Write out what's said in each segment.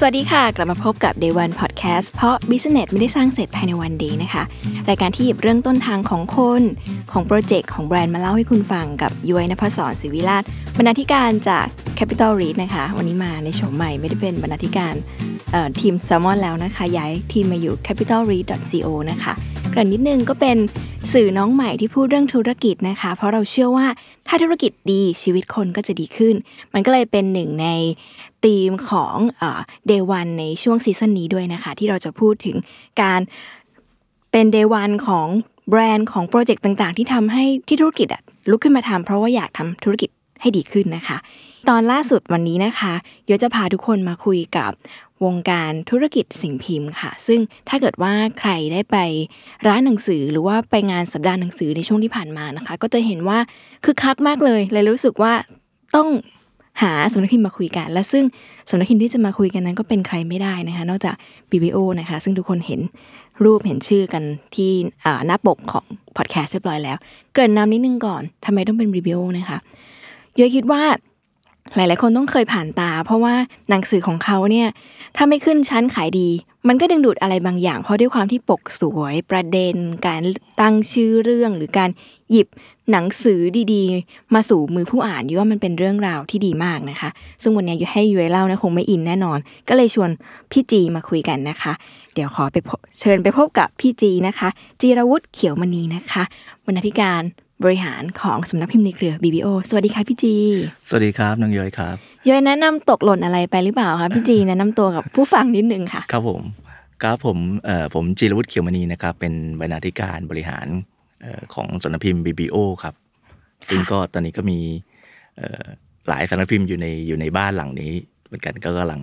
สวัสดีค่ะ กลับมาพบกับ Day One Podcast เพราะ Business ไม่ได้สร้างเสร็จภายในวันเดียวนะคะ รายการที่หยิบเรื่องต้นทางของคน ของโปรเจกต์ของแบรนด์มาเล่าให้คุณฟังกับย้อยนภศรศิวิราชบรรณาธิการจาก Capital Read นะคะ วันนี้มาในโฉมใหม่ไม่ได้เป็นบรรณาธิการ ทีม s ซ l m o n แล้วนะคะ ย้ายทีมมาอยู่ capitalread.co นะคะกระนิดนึงก็เป็นสื่อน้องใหม่ที่พูดเรื่องธุรกิจนะคะ เพราะเราเชื่อว่าถ้าธุรกิจดีชีวิตคนก็จะดีขึ้น มันก็เลยเป็นหนึ่งในธีมของเอ่อ day one ในช่วงซีซั่นนี้ด้วยนะคะ ที่เราจะพูดถึงการเป็น day one ของแบรนด์ของโปรเจกต์ต่างๆ ที่ทำให้ที่ธุรกิจลุกขึ้นมาทำเพราะว่าอยากทำธุรกิจให้ดีขึ้นนะคะ ตอนล่าสุดวันนี้นะคะโยจะพาทุกคนมาคุยกับ วงการธุรกิจสิ่งพิมพ์ค่ะ ซึ่งถ้าเกิดว่าใครได้ไปร้านหนังสือหรือว่าไปงานสัปดาห์หนังสือในช่วงที่ผ่านมานะคะ ก็จะเห็นว่าคึกคักมากเลย เลยรู้สึกว่าต้องหาสำนักพิมพ์มาคุยกัน และซึ่งสำนักพิมพ์ที่จะมาคุยกันนั้นก็เป็นใครไม่ได้นะคะ นอกจาก BBO นะคะ ซึ่งทุกคนเห็นรูปเห็นชื่อกันที่หน้าปกของพอดแคสต์เรียบร้อยแล้ว เกินนำนิดนึงก่อนทำไมต้องเป็น BBO นะคะโยคิดว่าหลาย ๆ คนต้องเคยผ่านตา เพราะว่าหนังสือของเขาเนี่ย ถ้าไม่ขึ้นชั้นขายดี มันก็ดึงดูดอะไรบางอย่าง เพราะด้วยความที่ปกสวยประเด็น การตั้งชื่อเรื่องหรือการหยิบหนังสือดีๆ มาสู่มือผู้อ่านยูว่ามันเป็นเรื่องราวที่ดีมากนะคะ ซึ่งวันนี้ยูให้ยูเล่านะคงไม่อินแน่นอน ก็เลยชวนพี่จีมาคุยกันนะคะ เดี๋ยวขอไปเชิญไปพบกับพี่จีนะคะ จีรวุฒิเขียวมณีนะคะบรรณาธิการ บริหารของสำนักพิมพ์ในเครือ BBO สวัสดีค่ะพี่จี สวัสดีครับน้องย้อยครับย้อยแนะนำตกหล่นอะไรไปหรือเปล่าคะพี่จีแนะนำตัวกับผู้ฟังนิดนึงค่ะ ครับผมครับผมเอ่อผมจิรวุฒิเขียวมณีนะครับ เป็นบรรณาธิการบริหารเอ่อของสำนักพิมพ์ BBO ครับ ซึ่งก็ตอนนี้ก็มีเอ่อหลายสำนักพิมพ์อยู่ในอยู่ในบ้านหลังนี้ เหมือนกันก็กำลัง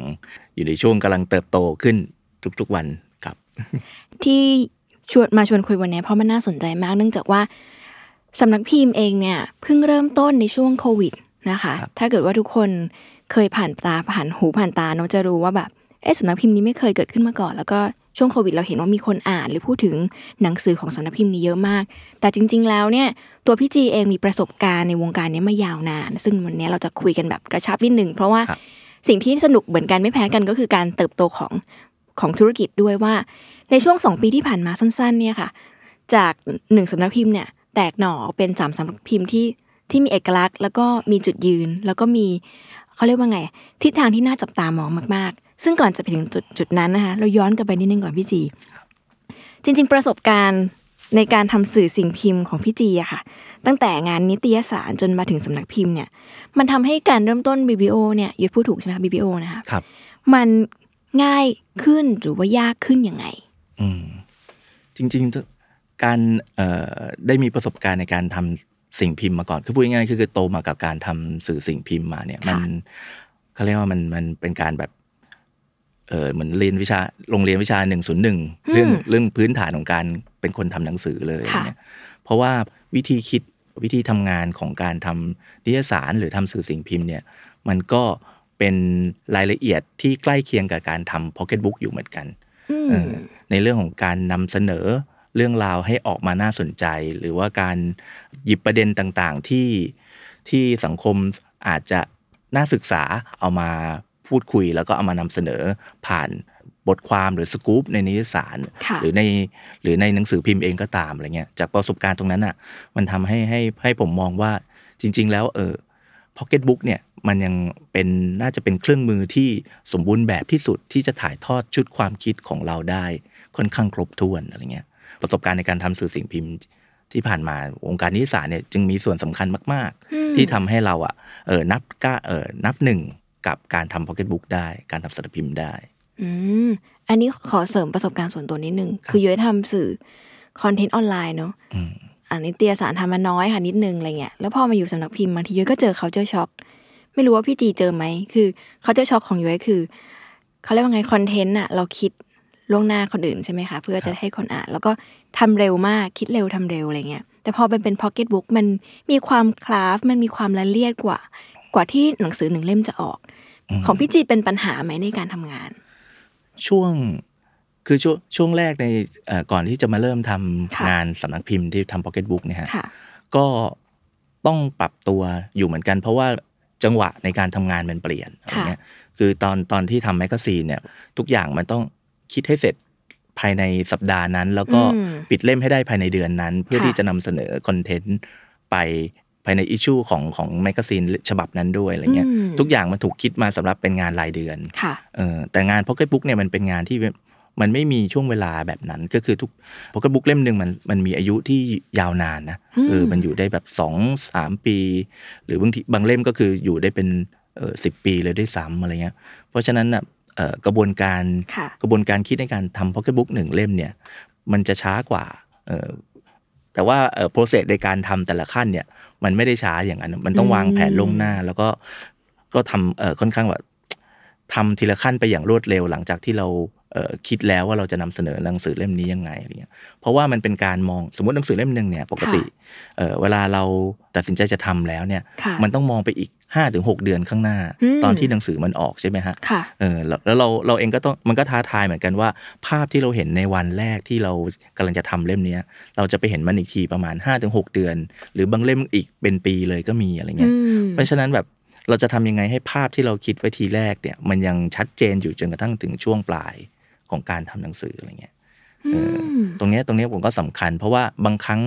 อยู่ในช่วงกำลังเติบโตขึ้นทุกๆวันครับ ที่ชวนมาชวนคุยวันนี้เพราะมันน่าสนใจมากเนื่องจากว่า สำนักพิมพ์เองเนี่ยเพิ่งเริ่มต้นในช่วงโควิดนะคะครับถ้าเกิดว่าทุกคนเคยผ่านตาผ่านหูผ่านตาเนอะจะรู้ว่าแบบเอ๊ะสำนักพิมพ์นี้ไม่เคยเกิดขึ้นมาก่อน แล้วก็ช่วงโควิดเราเห็นว่ามีคนอ่าน หรือพูดถึงหนังสือของสำนักพิมพ์นี้เยอะมาก แต่จริง ๆ แล้วเนี่ยตัวพี่จีเองมีประสบการณ์ในวงการนี้มายาวนาน ซึ่งวันนี้เราจะคุยกันแบบกระชับนิดนึงเพราะว่าครับสิ่งที่สนุกเหมือนกันไม่แพ้กันก็คือการเติบโตของของธุรกิจด้วยว่า ในช่วงสองปีที่ผ่านมาสั้น ๆ เนี่ยค่ะ จากหนึ่งสำนักพิมพ์เนี่ย แตกหน่อเป็นสามสำนักพิมพ์ที่ที่มีเอกลักษณ์ แล้วก็มีจุดยืน แล้วก็มีเขาเรียกว่าไงทิศทางที่น่าจับตามองมากๆ ซึ่งก่อนจะไปถึงจุดจุดนั้นนะคะเราย้อนกลับไปนิดนึงก่อนพี่จี จริง ๆ ประสบการณ์ในการทำสื่อสิ่งพิมพ์ของพี่จีอะค่ะ ตั้งแต่งานนิตยสารจนมาถึงสำนักพิมพ์เนี่ย มันทำให้การเริ่มต้น BBO เนี่ยยุ้ยพูดถูกใช่ไหมคะ BBO นะคะครับมันง่ายขึ้นหรือว่ายากขึ้นยังไง อืมจริง ๆ การเอ่อได้มีประสบการณ์ในการทำสิ่งพิมพ์มาก่อน คือพูดง่ายๆคือคือโตมากับการทำสื่อสิ่งพิมพ์มาเนี่ย มันเขาเรียกว่ามันมันเป็นการแบบ เออเหมือนเรียนวิชาโรงเรียนวิชาหนึ่งศูนย์หนึ่งเรื่องเรื่องพื้นฐานของการเป็นคนทำหนังสือเลยค่ะเนี่ยเพราะว่าวิธีคิดวิธีทำงานของการทำนิตยสารหรือทำสื่อสิ่งพิมพ์เนี่ย มันก็เป็นรายละเอียดที่ใกล้เคียงกับการทำพ็อกเก็ตบุ๊กอยู่เหมือนกันอืมเออในเรื่องของการนำเสนอ เรื่องราวให้ออกมาน่าสนใจ หรือว่าการหยิบประเด็นต่างๆที่ที่สังคมอาจจะน่าศึกษาเอามาพูดคุย แล้วก็เอามานำเสนอผ่านบทความหรือสกู๊ปในนิตยสารค่ะหรือในหรือในหนังสือพิมพ์เองก็ตามอะไรเงี้ยจากประสบการณ์ตรงนั้นอะมันทำให้ให้ให้ผมมองว่าจริง ๆ แล้วเออพ็อกเก็ตบุ๊กเนี่ยมันยังเป็นน่าจะเป็นเครื่องมือที่สมบูรณ์แบบที่สุดที่จะถ่ายทอดชุดความคิดของเราได้ค่อนข้างครบถ้วนอะไรเงี้ย ประสบการณ์ในการทำสื่อสิ่งพิมพ์ที่ผ่านมาวงการนิตยสารเนี่ยจึงมีส่วนสำคัญมากอืมๆที่ทำให้เราอะเออนับก้าเออนับหนึ่งกับการทำพ็อกเก็ตบุ๊กได้ การทำสารพิมพ์ได้ อืม อันนี้ขอเสริมประสบการณ์ส่วนตัวนิดนึง คือย้อยทำสื่อคอนเทนต์ออนไลน์เนาะอืมอันนี้เตียสารทำมาน้อยค่ะนิดนึงอะไรเงี้ย แล้วพอมาอยู่สำนักพิมพ์บางทีย้อยก็เจอเขาเจอช็อก ไม่รู้ว่าพี่จีเจอไหม คือเขาเจอช็อกของย้อยคือ เขาเรียกว่าไง content อะเราคิด ล่วงหน้าคนอื่นใช่ไหมคะ เพื่อจะให้คนอ่าน แล้วก็ทำเร็วมากคิดเร็วทำเร็วอะไรเงี้ยแต่พอเป็นเป็นพ็อกเก็ตบุ๊กมันมีความ craft มันมีความละเลียดกว่า กว่าที่หนังสือหนึ่งเล่มจะออก ของพี่จีเป็นปัญหาไหมในการทำงาน ช่วงคือช่วงช่วงแรกในเอ่อก่อนที่จะมาเริ่มทำค่ะงานสำนักพิมพ์ที่ทำพ็อกเก็ตบุ๊กเนี่ยฮะค่ะก็ต้องปรับตัวอยู่เหมือนกัน เพราะว่าจังหวะในการทำงานมันเปลี่ยนอะไรเงี้ยคือตอนตอนที่ทำแมกกาซีนเนี่ยทุกอย่างมันต้อง คิดให้เสร็จภายในสัปดาห์นั้น แล้วก็อืมปิดเล่มให้ได้ภายในเดือนนั้น เพื่อค่ะที่จะนำเสนอ content ไปภายใน issue ของของแมกกาซีนฉบับนั้นด้วยอะไรเงี้ยอืมทุกอย่างมันถูกคิดมาสำหรับเป็นงานรายเดือนค่ะเออแต่งาน Pocket Book เนี่ยมันเป็นงานที่มันไม่มีช่วงเวลาแบบนั้น ก็คือทุก Pocket Book เล่มหนึ่งมันมันมีอายุที่ยาวนานนะอืมเออมันอยู่ได้แบบสองสามปี หรือบางทีบางเล่มก็คืออยู่ได้เป็นเออสิบปีเลยด้วยซ้ำอะไรเงี้ย เพราะฉะนั้นน่ะเอ่อ กระบวนการค่ะกระบวนการคิดในการทำ Pocket Book หนึ่งเล่มเนี่ยมันจะช้ากว่าเออแต่ว่าเอ่อ process ในการทำแต่ละขั้นเนี่ย มันไม่ได้ช้าอย่างนั้น มันต้องวางแผนล่วงหน้า แล้วก็ก็ทำเอ่อค่อนข้างแบบทำทีละขั้นไปอย่างรวดเร็วหลังจากที่เราเอ่อคิดแล้วว่าเราจะนำเสนอหนังสือเล่มนี้ยังไงอะไรเงี้ยเพราะว่ามันเป็นการมองสมมติหนังสือเล่มหนึ่งเนี่ยปกติเอ่อเวลาเราตัดสินใจจะทำแล้วเนี่ยค่ะมันต้องมองไปอีก ห้าถึงหกเดือนข้างหน้าอืมตอนที่หนังสือมันออกใช่ไหมฮะค่ะเออแล้วแล้วเราเราเองก็ต้องมันก็ท้าทายเหมือนกันว่า ภาพที่เราเห็นในวันแรกที่เรากำลังจะทำเล่มเนี้ยเราจะไปเห็นมันอีกทีประมาณ5้าถึงหเดือน หรือบางเล่มอีกเป็นปีเลยก็มีอะไรอืเงี้ยมเพราะฉะนั้นแบบเราจะทำยังไงให้ภาพที่เราคิดไว้ทีแรกเนี่ย มันยังชัดเจนอยู่จนกระทั่งถึงช่วงปลายของการทำหนังสืออะไรเงี้ยเออมตรงเนี้ยตรงเนี้ยผมก็สำคัญ เพราะว่าบางครั้ง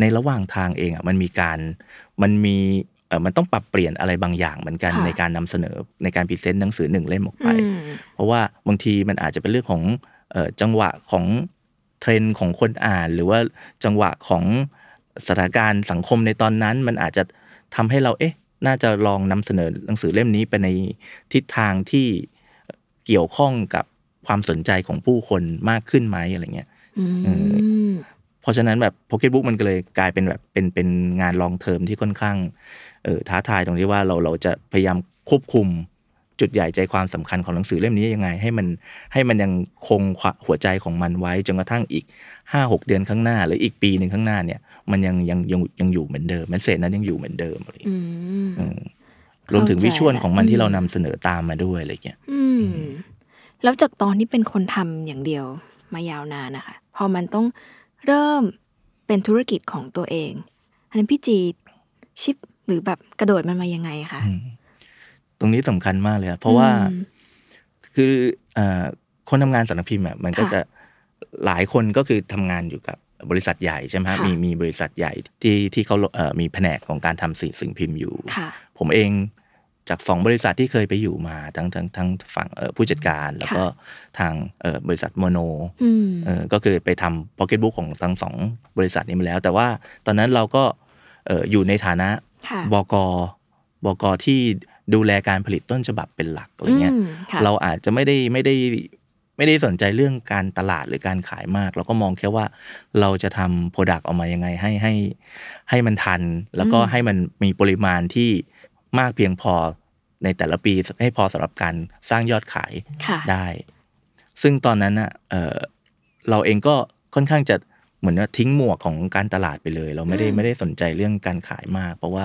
ในระหว่างทางเองอะมันมีการมันมีเออ มันต้องปรับเปลี่ยนอะไรบางอย่างเหมือนกันค่ะในการนำเสนอในการพรีเซนต์หนังสือหนึ่งเล่มออกไปอืมเพราะว่าบางทีมันอาจจะเป็นเรื่องของเอ่อจังหวะของเทรนด์ของคนอ่าน หรือว่าจังหวะของสถานการณ์สังคมในตอนนั้น มันอาจจะทำให้เราเอ๊ะ น่าจะลองนำเสนอหนังสือเล่มนี้ไปในทิศทางที่เกี่ยวข้องกับความสนใจของผู้คนมากขึ้นไหมอะไรเงี้ยอืมเพราะฉะนั้นแบบพ็อกเก็ตบุ๊กมันก็เลยกลายเป็นแบบเป็นเป็นงานลองเทอมที่ค่อนข้าง เออท้าทายตรงที่ว่าเราเราจะพยายามควบคุมจุดใหญ่ใจความสำคัญของหนังสือเล่มนี้ยังไง ให้มันให้มันยังคงหัวใจของมันไว้จนกระทั่งอีกห้าหกเดือนข้างหน้า หรืออีกปีหนึ่งข้างหน้าเนี่ย มันยังยังยังยังอยู่เหมือนเดิมมันเศษนั้นยังอยู่เหมือนเดิมอะไรอย่างอืเงี้ยมเออรวมถึงเข้าใจวิชวลของมันอืมที่เรานำเสนอตามมาด้วยอะไรอย่างเงี้ยอืมแล้วจากตอนที่เป็นคนทำอย่างเดียวมายาวนานนะคะ พอมันต้องเริ่มเป็นธุรกิจของตัวเอง อันนั้นพี่จีชิป หรือแบบกระโดดมันมายังไงคะอืมตรงนี้สำคัญมากเลยอะเพราะว่าอืมคือเอ่อคนทำงานสำนักพิมพ์อะมันก็ค่ะจะหลายคนก็คือทำงานอยู่กับบริษัทใหญ่ใช่ไหมฮะค่ะมีมีบริษัทใหญ่ที่ที่เขาเอ่อมีแผนกของการทำสื่อสิ่งพิมพ์อยู่ค่ะผมเองจากสองบริษัทที่เคยไปอยู่มาทั้งทั้งทั้งฝั่งเอ่อผู้จัดการ แล้วก็ทางเอ่อบริษัทโมโนอืมเออก็คือไปทำพ็อกเก็ตบุ๊กของทั้งสองบริษัทนี้มาแล้ว แต่ว่าตอนนั้นเราก็เอ่ออยู่ในฐานะค่ะ บกบกที่ดูแลการผลิตต้นฉบับเป็นหลักอะไรเงี้ยอืมค่ะเราอาจจะไม่ได้ไม่ได้ไม่ได้สนใจเรื่องการตลาดหรือการขายมาก เราก็มองแค่ว่าเราจะทำ product ออกมายังไงให้ให้ให้มันทัน แล้วก็อืมให้มันมีปริมาณที่มากเพียงพอในแต่ละปีให้พอสำหรับการสร้างยอดขายค่ะได้ ซึ่งตอนนั้นอะเออเราเองก็ค่อนข้างจะ เหมือนว่าทิ้งหมวกของการตลาดไปเลย เราไม่ได้อืมไม่ได้สนใจเรื่องการขายมาก เพราะว่า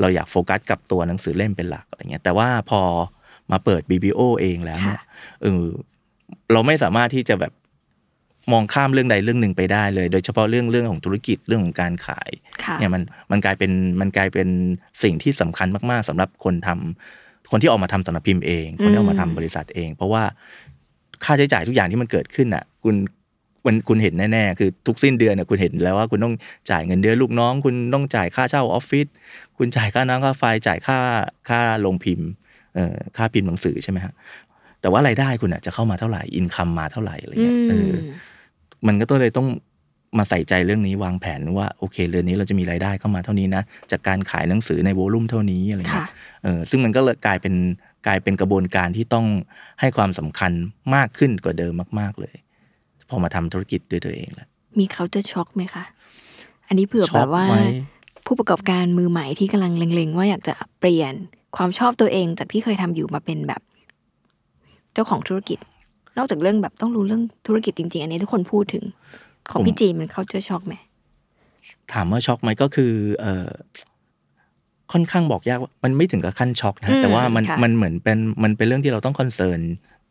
เราอยากโฟกัสกับตัวหนังสือเล่มเป็นหลักอะไรเงี้ยแต่ว่าพอมาเปิด BBO เองแล้วเนี่ยค่ะเออเราไม่สามารถที่จะแบบมองข้ามเรื่องใดเรื่องหนึ่งไปได้เลย โดยเฉพาะเรื่องเรื่องของธุรกิจเรื่องของการขายค่ะเนี่ยมันมันกลายเป็นมันกลายเป็นสิ่งที่สำคัญมากๆสำหรับคนทำคนที่ออกมาทำสำนักพิมพ์เอง คนที่ออกมาทำบริษัทเอง เพราะว่าค่าใช้จ่ายทุกอย่างที่มันเกิดขึ้นอะ คุณ มันคุณเห็นแน่ๆ คือทุกสิ้นเดือนเนี่ยคุณเห็นแล้วว่าคุณต้องจ่ายเงินเดือนลูกน้อง คุณต้องจ่ายค่าเช่าออฟฟิศคุณจ่ายค่าน้ำค่าไฟจ่ายค่าค่าลงพิมพ์เอ่อค่าพิมพ์หนังสือใช่ไหมฮะแต่ว่ารายได้คุณอะจะเข้ามาเท่าไหร่อินคัมมาเท่าไหร่อะไรอืเงี้ยเออมมันก็ต้องเลยต้องมาใส่ใจเรื่องนี้วางแผนว่าโอเคเดือนนี้เราจะมีรายได้เข้ามาเท่านี้นะจากการขายหนังสือในโวลุ่มเท่านี้อะไรเงี้ค่ะยเออซึ่งมันก็เลยกลายเป็นกลายเป็นกระบวนการที่ต้องให้ความสำคัญมากขึ้นกว่าเดิมมาก ๆเลย พอมาทำธุรกิจด้วยตัวเองแล้วมีเขาจะช็อกไหมคะ อันนี้เผื่อช็แบอกบว่าไหมผู้ประกอบการมือใหม่ที่กำลังเล็งๆ ว่าอยากจะเปลี่ยนความชอบตัวเองจากที่เคยทำอยู่มาเป็นแบบ เจ้าของธุรกิจ นอกจากเรื่องแบบต้องรู้เรื่องธุรกิจจริงๆ อันนี้ทุกคนพูดถึง ของพี่จีมันเขาจะช็อกไหมถามว่าช็อกไหมก็คือ เออค่อนข้างบอกยากว่ามันไม่ถึงกับขั้นช็อกอืนะมแต่ว่ามันค่ะมันเหมือนเป็นมันเป็นเรื่องที่เราต้องคอนเซิร์น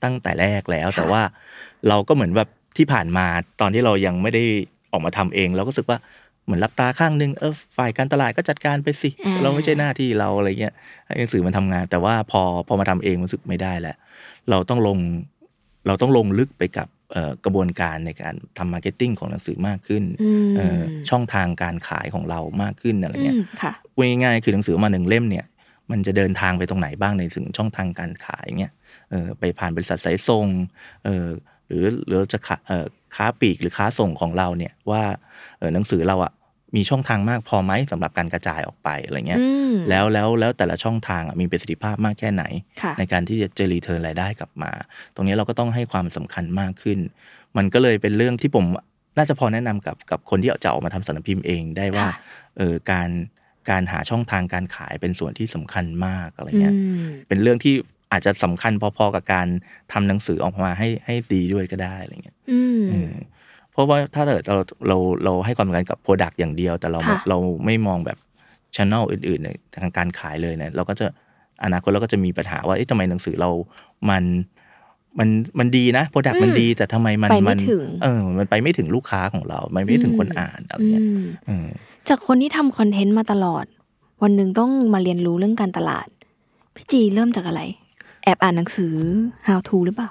ตั้งแต่แรกแล้วค่ะแต่ว่าเราก็เหมือนแบบ ที่ผ่านมาตอนที่เรายังไม่ได้ออกมาทำเอง เราก็รู้สึกว่าเหมือนหลับตาข้างนึงเออฝ่ายการตลาดก็จัดการไปสิอ่าเราไม่ใช่หน้าที่เราอะไรเงี้ยให้หนังสือมันทำงาน แต่ว่าพอพอมาทำเองรู้สึกไม่ได้แล้วเราต้องลงเราต้องลงลึกไปกับเอ่อกระบวนการในการทำ marketing ของหนังสือมากขึ้นอืมเอ่อช่องทางการขายของเรามากขึ้นอะไรเงี้ยอืมค่ะพูดง่ายๆคือหนังสือมาหนึ่งเล่มเนี่ย มันจะเดินทางไปตรงไหนบ้างในถึงช่องทางการขายเงี้ยเออไปผ่านบริษัทสายส่งเออ หรือหรือเราจะค้าเออค้าปลีกหรือค้าส่งของเราเนี่ยว่าเออหนังสือเราอะมีช่องทางมากพอไหมสำหรับการกระจายออกไปอะไรเงี้ยอืมแล้วแล้วแล้วแต่ละช่องทางอะมีประสิทธิภาพมากแค่ไหนค่ะในการที่จะเจรีเทิร์นรายได้กลับมา ตรงนี้เราก็ต้องให้ความสำคัญมากขึ้น มันก็เลยเป็นเรื่องที่ผมน่าจะพอแนะนำกับกับคนที่จะออกมาทำสารพิมพ์เองได้ว่าค่ะเออการการหาช่องทางการขายเป็นส่วนที่สำคัญมากอะไรเงี้ยอืมเป็นเรื่องที่ อาจจะสำคัญพอๆกับการทำหนังสือออกมาให้ให้ดีด้วยก็ได้อะไรเงี้ยอืมเออเพราะว่าถ้าเกิดเราเราเราให้ความสำคัญกับ product อย่างเดียว แต่เราค่ะเราไม่มองแบบช n นลอื่นๆในทางการขายเลยเนี่ยเราก็จะอนาคตเราก็จะมีปัญหาว่าเอ๊ะทำไมหนังสือเรามันมันมันดีนะ product มันดีแต่ทำไมมันไปไม่ถึงเออ มันไปไม่ถึงลูกค้าของเรา มันไม่ถึงคนอ่านอะไรเงี้ยอืมเออจากคนที่ทำคอนเทนต์มาตลอด วันหนึ่งต้องมาเรียนรู้เรื่องการตลาดพี่จีเริ่มจากอะไรแอบอ่านหนังสือ how to หรือเปล่า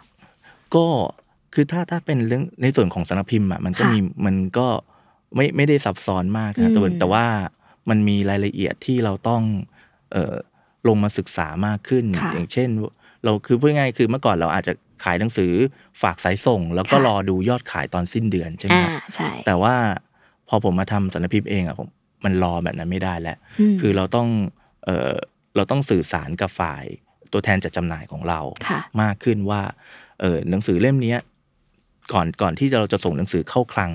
ก็คือถ้าถ้าเป็นเรื่องในส่วนของสารพิมพ์อะมันก็ค่ะมีมันก็ไม่ไม่ได้ซับซ้อนมากนะแต่ว่าอืมแต่ว่ามันมีรายละเอียดที่เราต้องเอ่อลงมาศึกษามากขึ้นค่ะอย่างเช่น เราคือพูดง่ายๆคือเมื่อก่อนเราอาจจะขายหนังสือฝากสายส่ง แล้วก็ค่ะรอดูยอดขายตอนสิ้นเดือนใช่ไหมอ่าครับใช่แต่ว่าพอผมมาทำสารพิมพ์เองอะผมมันรอแบบนั้นไม่ได้แล้วมคือเราต้องเออเราต้องสื่อสารกับฝ่าย ตัวแทนจัดจำหน่ายของเราค่ะมากขึ้นว่าเออหนังสือเล่มเนี้ยก่อนก่อนที่เราจะส่งหนังสือเข้าคลัง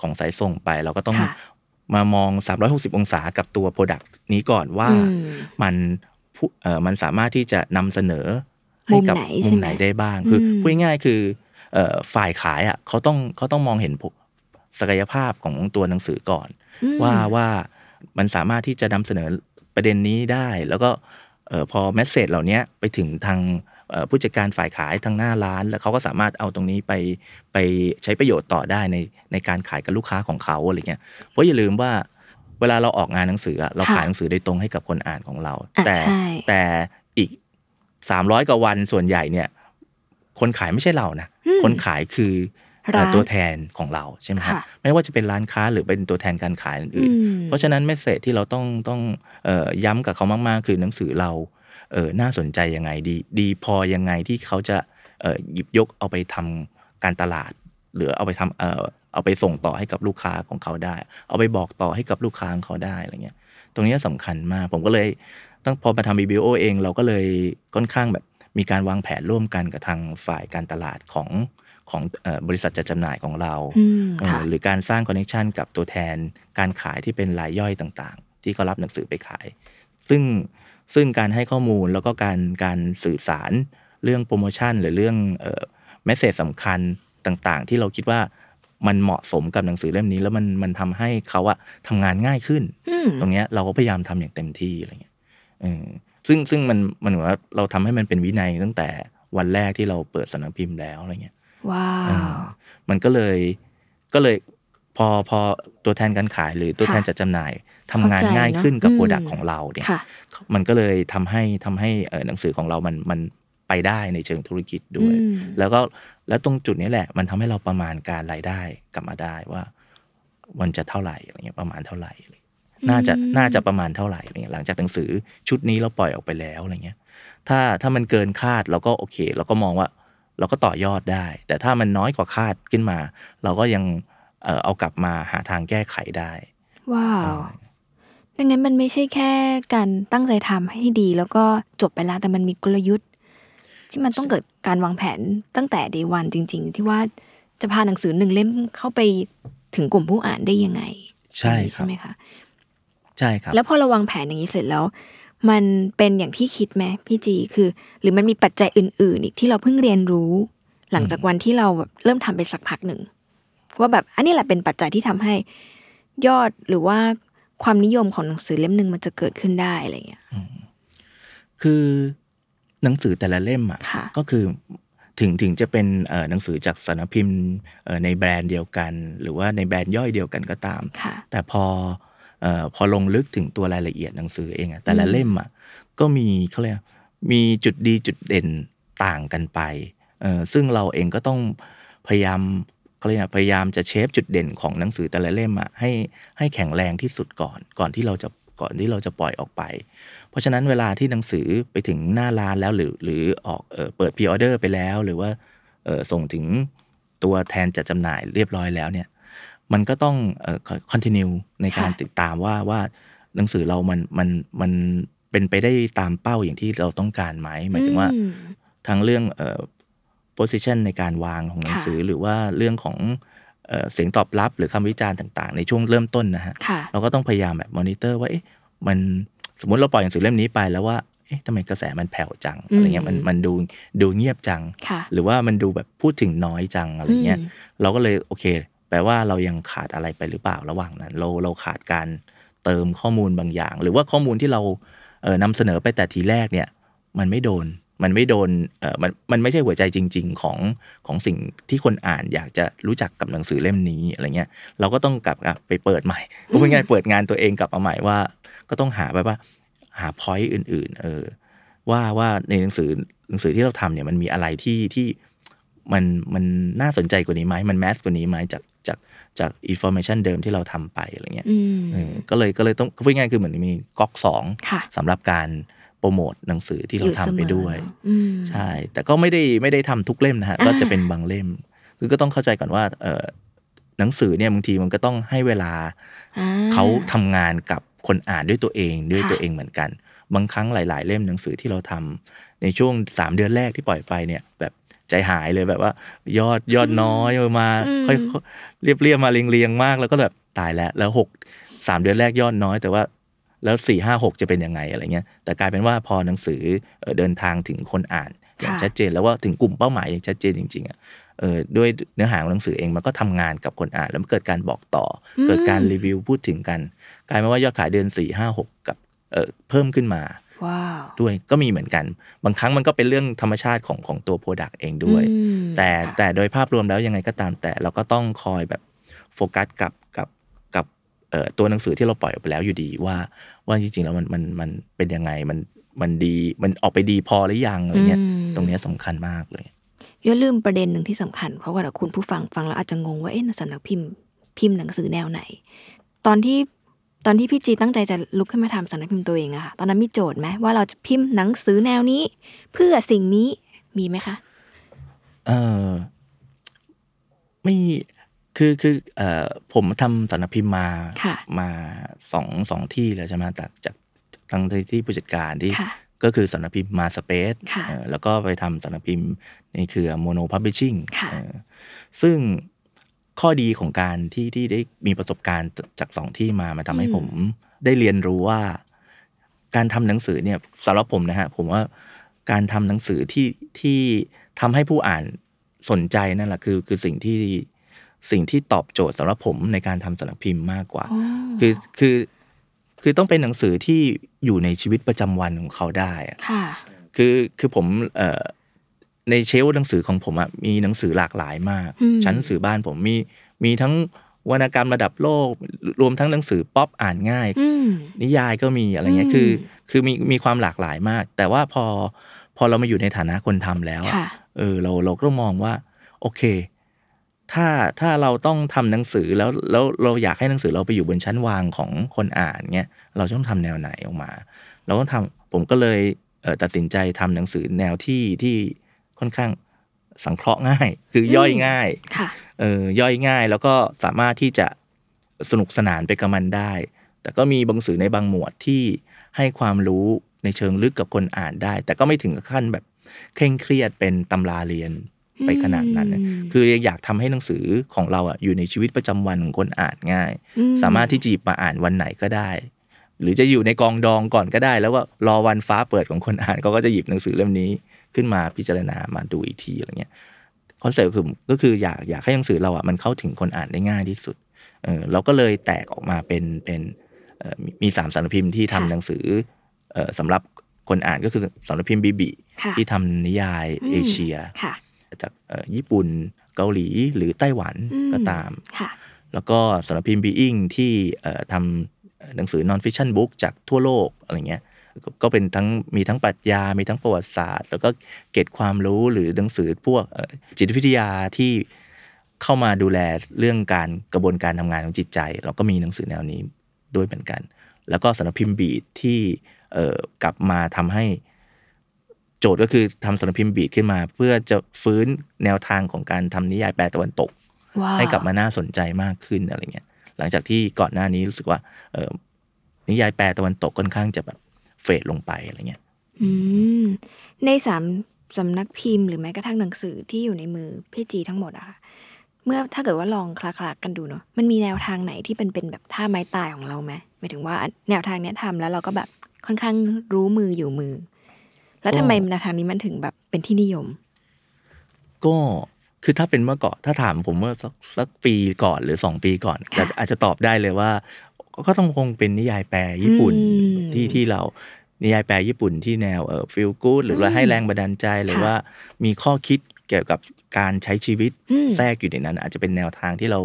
ของสายส่งไป เราก็ต้องค่ะมามอง 360 องศากับตัวโปรดักต์นี้ก่อนว่าอืมมันผู้เออมันสามารถที่จะนำเสนอให้กับมุมไหนมุใช่มไหมไหนได้บ้าง คืออมพูดง่ายๆคือเอ่อฝ่ายขายอะเขาต้องเขาต้องมองเห็นศักยภาพของตัวหนังสือก่อนอืมว่าว่ามันสามารถที่จะนำเสนอประเด็นนี้ได้ แล้วก็เออ พอแมสเซจเหล่านี้ไปถึงทางเอ่อผู้จัดการฝ่ายขายทางหน้าร้าน แล้วเขาก็สามารถเอาตรงนี้ไปไปใช้ประโยชน์ต่อได้ในในการขายกับลูกค้าของเขาอะไรเงี้ยเพราะอย่าลืมว่าเวลาเราออกงานหนังสืออะเราค่ะขายหนังสือโดยตรงให้กับคนอ่านของเราอะแต่ใช่แต่อีกสามร้อยกว่าวันส่วนใหญ่เนี่ย คนขายไม่ใช่เรานะอืมคนขายคือเอ่อร้าน ตัวแทนของเราใช่ไหมครับค่ะไม่ว่าจะเป็นร้านค้าหรือเป็นตัวแทนการขายอื่นอืมๆเพราะฉะนั้นเมสเซจที่เราต้องต้องเอ่อย้ำกับเขามากๆ คือหนังสือเราเออน่าสนใจยังไงดี ดีพอยังไงที่เขาจะเอ่อหยิบยกเอาไปทำการตลาด หรือเอาไปทำเอ่อเอาไปส่งต่อให้กับลูกค้าของเขาได้ เอาไปบอกต่อให้กับลูกค้าของเขาได้อะไรเงี้ย ตรงนี้สำคัญมาก ผมก็เลยตั้งพอมาทำ BBO เอง เราก็เลยค่อนข้างแบบมีการวางแผนร่วมกันกับทางฝ่ายการตลาดของ ของเอ่อบริษัทจัดจำหน่ายของเราอืมเอ่อค่ะหรือการสร้างคอนเน t ชันกับตัวแทนการขายที่เป็นรายย่อยต่างๆ ที่เขารับหนังสือไปขาย ซึ่งซึ่งการให้ข้อมูลแล้วก็การการสื่อสารเรื่องโปรโมชั่น หรือเรื่องเอ่อเมสเซจสำคัญต่างๆ ที่เราคิดว่ามันเหมาะสมกับหนังสือเล่มนี้ แล้วมันมันทำให้เขาอะทำงานง่ายขึ้นอืมตรงเนี้ยเราก็พยายามทำอย่างเต็มที่อะไรเงี้ยเออซึ่งซึ่งมันมันเหมือนว่าเราทำให้มันเป็นวินัยตั้งแต่วันแรกที่เราเปิดสำนักพิมพ์แล้วอะไรเงี้ย ว้าเอวอมันก็เลยก็เลยพอพอตัวแทนการขายหรือตัวแทนค่ะจัดจำหน่ายทำงานเข้าใจง่ายขึ้นกับเนอะโปรดักอืมของเราเนี่ยค่ะมันก็เลยทำให้ทำให้เอ่อหนังสือของเรามันมันไปได้ในเชิงธุรกิจด้วยอืมแล้วก็แล้วตรงจุดนี้แหละ มันทำให้เราประมาณการรายได้กลับมาได้ว่า มันจะเท่าไหร่อะไรเงี้ยประมาณเท่าไหร่อะไรน่าจะอืมน่าจะประมาณเท่าไหร่อะไรเงี้ยหลังจากหนังสือชุดนี้เราปล่อยออกไปแล้วอะไรเงี้ย ถ้าถ้ามันเกินคาดเราก็โอเค เราก็มองว่า เราก็ต่อยอดได้ แต่ถ้ามันน้อยกว่าคาดขึ้นมา เราก็ยังเอ่อเอากลับมาหาทางแก้ไขได้ ว้าวดังนั้นมันไม่ใช่แค่การตั้งใจทำให้ดีแล้วก็จบไปแล้วแต่มันมีกลยุทธ์ ที่มันต้องเกิดการวางแผนตั้งแต่ day one จริง ๆ ที่ว่าจะพาหนังสือหนึ่งเล่มเข้าไปถึงกลุ่มผู้อ่านได้ยังไง ใช่อย่างนี้ครับใช่ไหมคะ ใช่ครับ แล้วพอเราวางแผนอย่างนี้เสร็จแล้ว มันเป็นอย่างที่คิดไหมพี่จีคือ หรือมันมีปัจจัยอื่น ๆ อีกที่เราเพิ่งเรียนรู้ หลังจากวันที่เราแบบเริ่มทำไปสักพักหนึ่งว่าแบบอันนี้แหละเป็นปัจจัยที่ทำให้ยอดหรือว่าความนิยมของหนังสือเล่มหนึ่งมันจะเกิดขึ้นได้อะไรเงี้ยคือหนังสือแต่ละเล่มอะค่ะก็คือถึงถึงจะเป็นเอ่อหนังสือจากสำนักพิมพ์เอ่อในแบรนด์เดียวกัน หรือว่าในแบรนด์ย่อยเดียวกันก็ตามค่ะแต่พอเอ่อ พอลงลึกถึงตัวรายละเอียดหนังสือเองอะแต่ละอืมเล่มอะก็มีเขาเรียกมีจุดดีจุดเด่นต่างกันไปเอ่อซึ่งเราเองก็ต้องพยายามเขาเรียกอะไรพยายามจะ shape จุดเด่นของหนังสือแต่ละเล่มอะให้ให้แข็งแรงที่สุดก่อนก่อนที่เราจะก่อนที่เราจะปล่อยออกไป เพราะฉะนั้นเวลาที่หนังสือไปถึงหน้าร้านแล้วหรือหรือออกเออเปิด pre-order ไปแล้ว หรือว่าเออส่งถึงตัวแทนจัดจำหน่ายเรียบร้อยแล้วเนี่ย มันก็ต้องเอ่อ continue ในการค่ะติดตามว่าว่าหนังสือเรามันมันมันเป็นไปได้ตามเป้าอย่างที่เราต้องการไหมหมายถึงว่าอืมทั้งเรื่องเอ่อ position ในการวางของหนังสือหรือว่าเรื่องของเอ่อเสียงตอบรับหรือคำวิจารณ์ต่าง ๆ ในช่วงเริ่มต้นนะฮะค่ะเราก็ต้องพยายามแบบมอนิเตอร์ว่าเอ๊ะมันสมมติเราปล่อยหนังสือเล่มนี้ไปแล้วว่าเอ๊ะทำไมกระแสมันแผ่วจังอะไรเงี้ยมันมันดูดูเงียบจังค่ะหรือว่ามันดูแบบพูดถึงน้อยจังอะไรเงี้ยอืมเราก็เลยโอเค แปลว่าเรายังขาดอะไรไปหรือเปล่าระหว่างนั้น เราเราขาดการเติมข้อมูลบางอย่าง หรือว่าข้อมูลที่เราเออนำเสนอไปแต่ทีแรกเนี่ยมันไม่โดนมันไม่โดนเออมันมันไม่ใช่หัวใจจริง ๆ ของของสิ่งที่คนอ่านอยากจะรู้จักกับหนังสือเล่มนี้อะไรเงี้ยเราก็ต้องกลับไปเปิดใหม่พูดง่ายๆเปิดงานตัวเองกลับมาใหม่ว่า ก็ต้องหาแบบว่าหา point อื่น ๆ เออว่าว่าในหนังสือหนังสือที่เราทำเนี่ยมันมีอะไรที่ที่ มันมันน่าสนใจกว่านี้ไหมมัน mass กว่านี้ไหมจากจากจาก information เดิมที่เราทำไปอะไรเงี้ยอืมเออก็เลยก็เลยต้องพูดง่ายๆคือเหมือนมีก๊อกสองค่ะสำหรับการโปรโมทหนังสือที่เราอยู่ทำเสมไปอด้วยเนอะอืมใช่ แต่ก็ไม่ได้ไม่ได้ทำทุกเล่มนะฮะอ่าก็จะเป็นบางเล่ม คือก็ต้องเข้าใจก่อนว่าเออหนังสือเนี่ยบางทีมันก็ต้องให้เวลาอ่เขาทำงานกับคนอ่านด้วยตัวเองด้วยค่ะตัวเองเหมือนกัน บางครั้งหลาย ๆ เล่มหนังสือที่เราทำในช่วงสามเดือนแรกที่ปล่อยไปเนี่ย แบบ ใจหายเลยแบบว่า ยอดยอดน้อยมาอืมค่อยเรียบเรียบๆมาเรียงเรียงๆมาก แล้วก็แบบตายแล้วแล้วหกสามเดือนแรกยอดน้อย แต่ว่าแล้วสี่ห้าหกจะเป็นยังไงอะไรเงี้ยแต่กลายเป็นว่าพอหนังสือเอ่อเดินทางถึงคนอ่านอย่างค่ะชัดเจน แล้วว่าถึงกลุ่มเป้าหมายอย่างชัดเจนจริงๆอะเออด้วยเนื้อหาของหนังสือเองมันก็ทำงานกับคนอ่านแล้วมันเกิดการบอกต่อืมเกิดการรีวิวพูดถึงกัน กลายเป็นว่ายอดขายเดือนสี่ห้าหกกับเออเพิ่มขึ้นมาว้าว ด้วยก็มีเหมือนกัน บางครั้งมันก็เป็นเรื่องธรรมชาติของของตัว product เองด้วยอืมแต่ค่ะแต่โดยภาพรวมแล้วยังไงก็ตามแต่เราก็ต้องคอยแบบโฟกัสกับกับกับเอ่อตัวหนังสือที่เราปล่อยออกไปแล้วอยู่ดีว่าว่าจริงๆแล้วมันมันมันเป็นยังไงมันมันดีมันออกไปดีพอหรือยังอะไรเงี้ยอืมตรงเนี้ยสำคัญมากเลยอย่าลืมประเด็นหนึ่งที่สำคัญ เพราะว่าเดี๋ยวคุณผู้ฟังฟังแล้วอาจจะงงว่าเอ๊ะสำนักพิมพ์พิมพ์หนังสือแนวไหน ตอนที่ ตอนที่พี่จีตั้งใจจะลุกขึ้นมาทำสำนักพิมพ์ตัวเองอะค่ะตอนนั้นมีโจทย์ไหมว่าเราจะพิมพ์หนังสือแนวนี้ เพื่อสิ่งนี้มีไหมคะเออไม่คือคือเอ่อผมทำสารพิมพ์มาค่ะมาสองสองที่แล้วใช่ไหมจากจากทั้งที่ผู้จัดการที่ค่ะก็คือสารพิมพ์มาสเปซค่ะแล้วก็ไปทำสารพิมพ์ในเครือโมโนพับบิชชิ่งค่ะซึ่ง ข้อดีของการที่ที่ได้มีประสบการณ์จากสองที่มามันทำให้อืมผมได้เรียนรู้ว่า การทำหนังสือเนี่ยสำหรับผมนะฮะผมว่าการทำหนังสือที่ที่ทำให้ผู้อ่านสนใจนั่นแหละคือ คือสิ่งที่สิ่งที่ตอบโจทย์สำหรับผมในการทำสารพิมพ์มากกว่าอ๋อคือคือคือต้องเป็นหนังสือที่อยู่ในชีวิตประจำวันของเขาได้อะค่ะคือคือผมเอ่อ ในเชลฟ์หนังสือของผมอะมีหนังสือหลากหลายมากอืมชั้นหนังสือบ้านผมมีมีทั้งวรรณกรรมระดับโลก รวมทั้งหนังสือป๊อปอ่านง่ายอืมนิยายก็มีอะไรเงี้อืยมคือ คือมีมีความหลากหลายมาก แต่ว่าพอพอเรามาอยู่ในฐานะคนทำแล้วอะค่ะเออเราเราก็มองว่า โอเค ถ้าถ้าเราต้องทำหนังสือแล้วแล้วเราอยากให้หนังสือเราไปอยู่บนชั้นวางของคนอ่านเงี้ยเราต้องทำแนวไหนออกมา เราต้องทำผมก็เลยเอ่อตัดสินใจทำหนังสือแนวที่ที่ ค่อนข้างสังเคราะห์ง่าย คือย่อยง่ายค่ะเออย่อยง่ายแล้วก็สามารถที่จะสนุกสนานไปกับมันได้ แต่ก็มีบางสื่อในบางหมวดที่ให้ความรู้ในเชิงลึกกับคนอ่านได้ แต่ก็ไม่ถึงกับขั้นแบบเคร่งเครียดเป็นตำราเรียนไปขนาดนั้นนะอืมคืออยากทำให้หนังสือของเราอะอยู่ในชีวิตประจำวันของคนอ่านง่ายอืสามารถที่จะหยิบมาอ่านวันไหนก็ได้ หรือจะอยู่ในกองดองก่อนก็ได้ แล้วว่ารอวันฟ้าเปิดของคนอ่านเขาก็จะหยิบหนังสือเล่มนี้ ขึ้นมาพิจารณามาดูอีกทีอะไรเงี้ย concept คือก็คืออยากอยากให้หนังสือเราอะมันเข้าถึงคนอ่านได้ง่ายที่สุดเออเราก็เลยแตกออกมาเป็นเป็นเอ่อมีมีสามสำนักพิมพ์ที่ทำค่ะหนังสือเอ่อสำหรับคนอ่านก็คือสำนักพิมพ์ Bibli ค่ะที่ทำนิยายอืมเอเชียค่ะจากเอ่อญี่ปุ่นเกาหลีหรือไต้หวันอืก็ตามค่ะแล้วก็สำนักพิมพ์ Being ที่เอ่อทำหนังสือนอนฟิ c ชันบุ๊กจากทั่วโลกอะไรเงี้ย ก็ก็เป็นทั้งมีทั้งปรัชญา มีทั้งประวัติศาสตร์ แล้วก็เกร็ดความรู้หรือหนังสือพวกเอ่อจิตวิทยาที่เข้ามาดูแลเรื่องการกระบวนการทำงานของจิตใจ เราก็มีหนังสือแนวนี้ด้วยเหมือนกัน แล้วก็สำนักพิมพ์บีดที่เอ่อกลับมาทำให้โจทย์ก็คือทำสำนักพิมพ์บีดขึ้นมา เพื่อจะฟื้นแนวทางของการทำนิยายแปลตะวันตกว้าวให้กลับมาน่าสนใจมากขึ้นอะไรเงี้ยหลังจากที่ก่อนหน้านี้รู้สึกว่าเออนิยายแปลตะวันตกค่อนข้างจะแบบเฟดลงไปอะไรเงี้ยอืมในสามสำนักพิมพ์หรือแม้กระทั่งหนังสือที่อยู่ในมือพี่จีทั้งหมดอะค่ะเมื่อถ้าเกิดว่าลองคลาๆกันดูเนาะมันมีแนวทางไหนที่เป็นเป็นแบบท่าไม้ตายของเราไหมหมายถึงว่าแนวทางเนี้ยทำแล้วเราก็แบบค่อนข้างรู้มืออยู่มือ แล้วทำไมแนวทางนี้มันถึงแบบเป็นที่นิยม ก็คือถ้าเป็นเมื่อก่อนถ้าถามผมเมื่อสักสักปีก่อนหรือสองปีก่อนค่ะอาจจะอาจจะตอบได้เลยว่า ก็ต้องคงเป็นนิยายแปลญี่ปุ่นอืมที่ที่เรา นิยายแปลญี่ปุ่นที่แนวเออฟิลกูดหรือว่าอืมให้แรงบันดาลใจหรือค่ะว่ามีข้อคิดเกี่ยวกับการใช้ชีวิตอืมแทรกอยู่ในนั้น อาจจะเป็นแนวทางที่เรา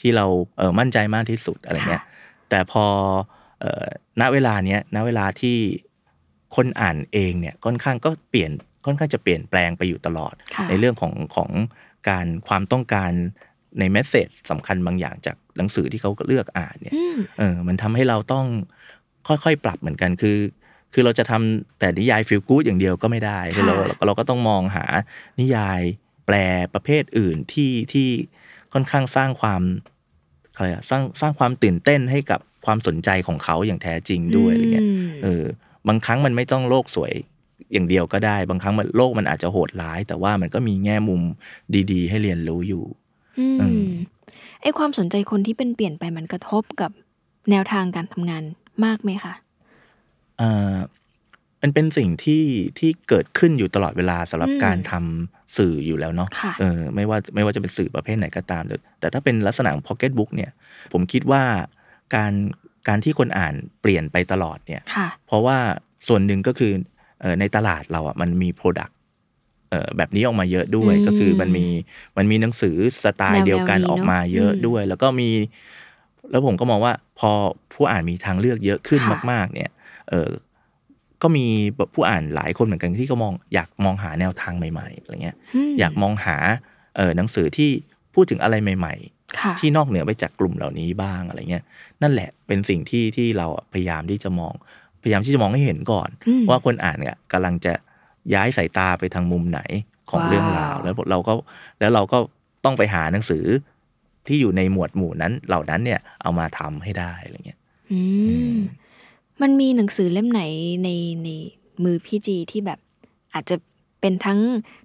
ที่เราเออมั่นใจมากที่สุดอะไรเงี้ยค่ะแต่พอเอ่อณเวลาเนี้ยณเวลาที่คนอ่านเองเนี่ยค่อนข้างก็เปลี่ยนค่อนข้างจะเปลี่ยนแปลงไปอยู่ตลอดค่ะในเรื่องของของการความต้องการในเมสเซจสำคัญบางอย่างจากหนังสือที่เขาเลือกอ่านเนี่ยอืมเออมันทำให้เราต้องค่อยๆ ปรับเหมือนกันคือ คือเราจะทำแต่นิยายฟิลกู๊ดอย่างเดียวก็ไม่ได้คือเราค่ะเราก็ต้องมองหานิยายแปลประเภทอื่นที่ที่ค่อนข้างสร้างความอะไรอะสร้างสร้างความตื่นเต้นให้กับความสนใจของเขาอย่างแท้จริงด้วยอะไรเงี้ยมเออบางครั้งมันไม่ต้องโลกสวยอย่างเดียวก็ได้ บางครั้งมันโลกมันอาจจะโหดร้าย แต่ว่ามันก็มีแง่มุมดี ๆ ให้เรียนรู้อยู่อืเออมไอความสนใจคนที่เป็นเปลี่ยนไปมันกระทบกับแนวทางการทำงานมากไหมคะเอ่อ มันเป็นสิ่งที่ที่เกิดขึ้นอยู่ตลอดเวลาสำหรับอืมการทำสื่ออยู่แล้วเนาะค่ะเออไม่ว่าไม่ว่าจะเป็นสื่อประเภทไหนก็ตาม แต่แต่ถ้าเป็นลักษณะของ Pocket Book เนี่ย ผมคิดว่าการการที่คนอ่านเปลี่ยนไปตลอดเนี่ยค่ะเพราะว่าส่วนหนึ่งก็คือเอ่อในตลาดเราอะมันมี Product เอ่อแบบนี้ออกมาเยอะด้วยอืมก็คือมันมีมันมีหนังสือสไตล์แนวเดียวกันแนวนี้ออกมาเยอะเนอะด้วย แล้วก็มี แล้วผมก็มองว่าพอผู้อ่านมีทางเลือกเยอะขึ้นค่ะมาก ๆ เนี่ย เออก็มีแบบผู้อ่านหลายคนเหมือนกันที่ก็มองอยากมองหาแนวทางใหม่ๆอะไรเงี้ยมอยากมองหาเออหนังสือที่พูดถึงอะไรใหม่ค่ะๆที่นอกเหนือไปจากกลุ่มเหล่านี้บ้างอะไรเงี้ยนั่นแหละเป็นสิ่งที่ที่เราอะพยายามที่จะมอง พยายามที่จะมองให้เห็นก่อนอืมว่าคนอ่านเนี่ยกำลังจะย้ายสายตาไปทางมุมไหนของว้าวเรื่องราวแล้วเราก็แล้วเราก็ต้องไปหาหนังสือที่อยู่ในหมวดหมู่นั้นเหล่านั้นเนี่ยเอามาทำให้ได้อะไรเงี้ยอือืม มมันมีหนังสือเล่มไหนในในมือพี่จีที่แบบอาจจะเป็นทั้ง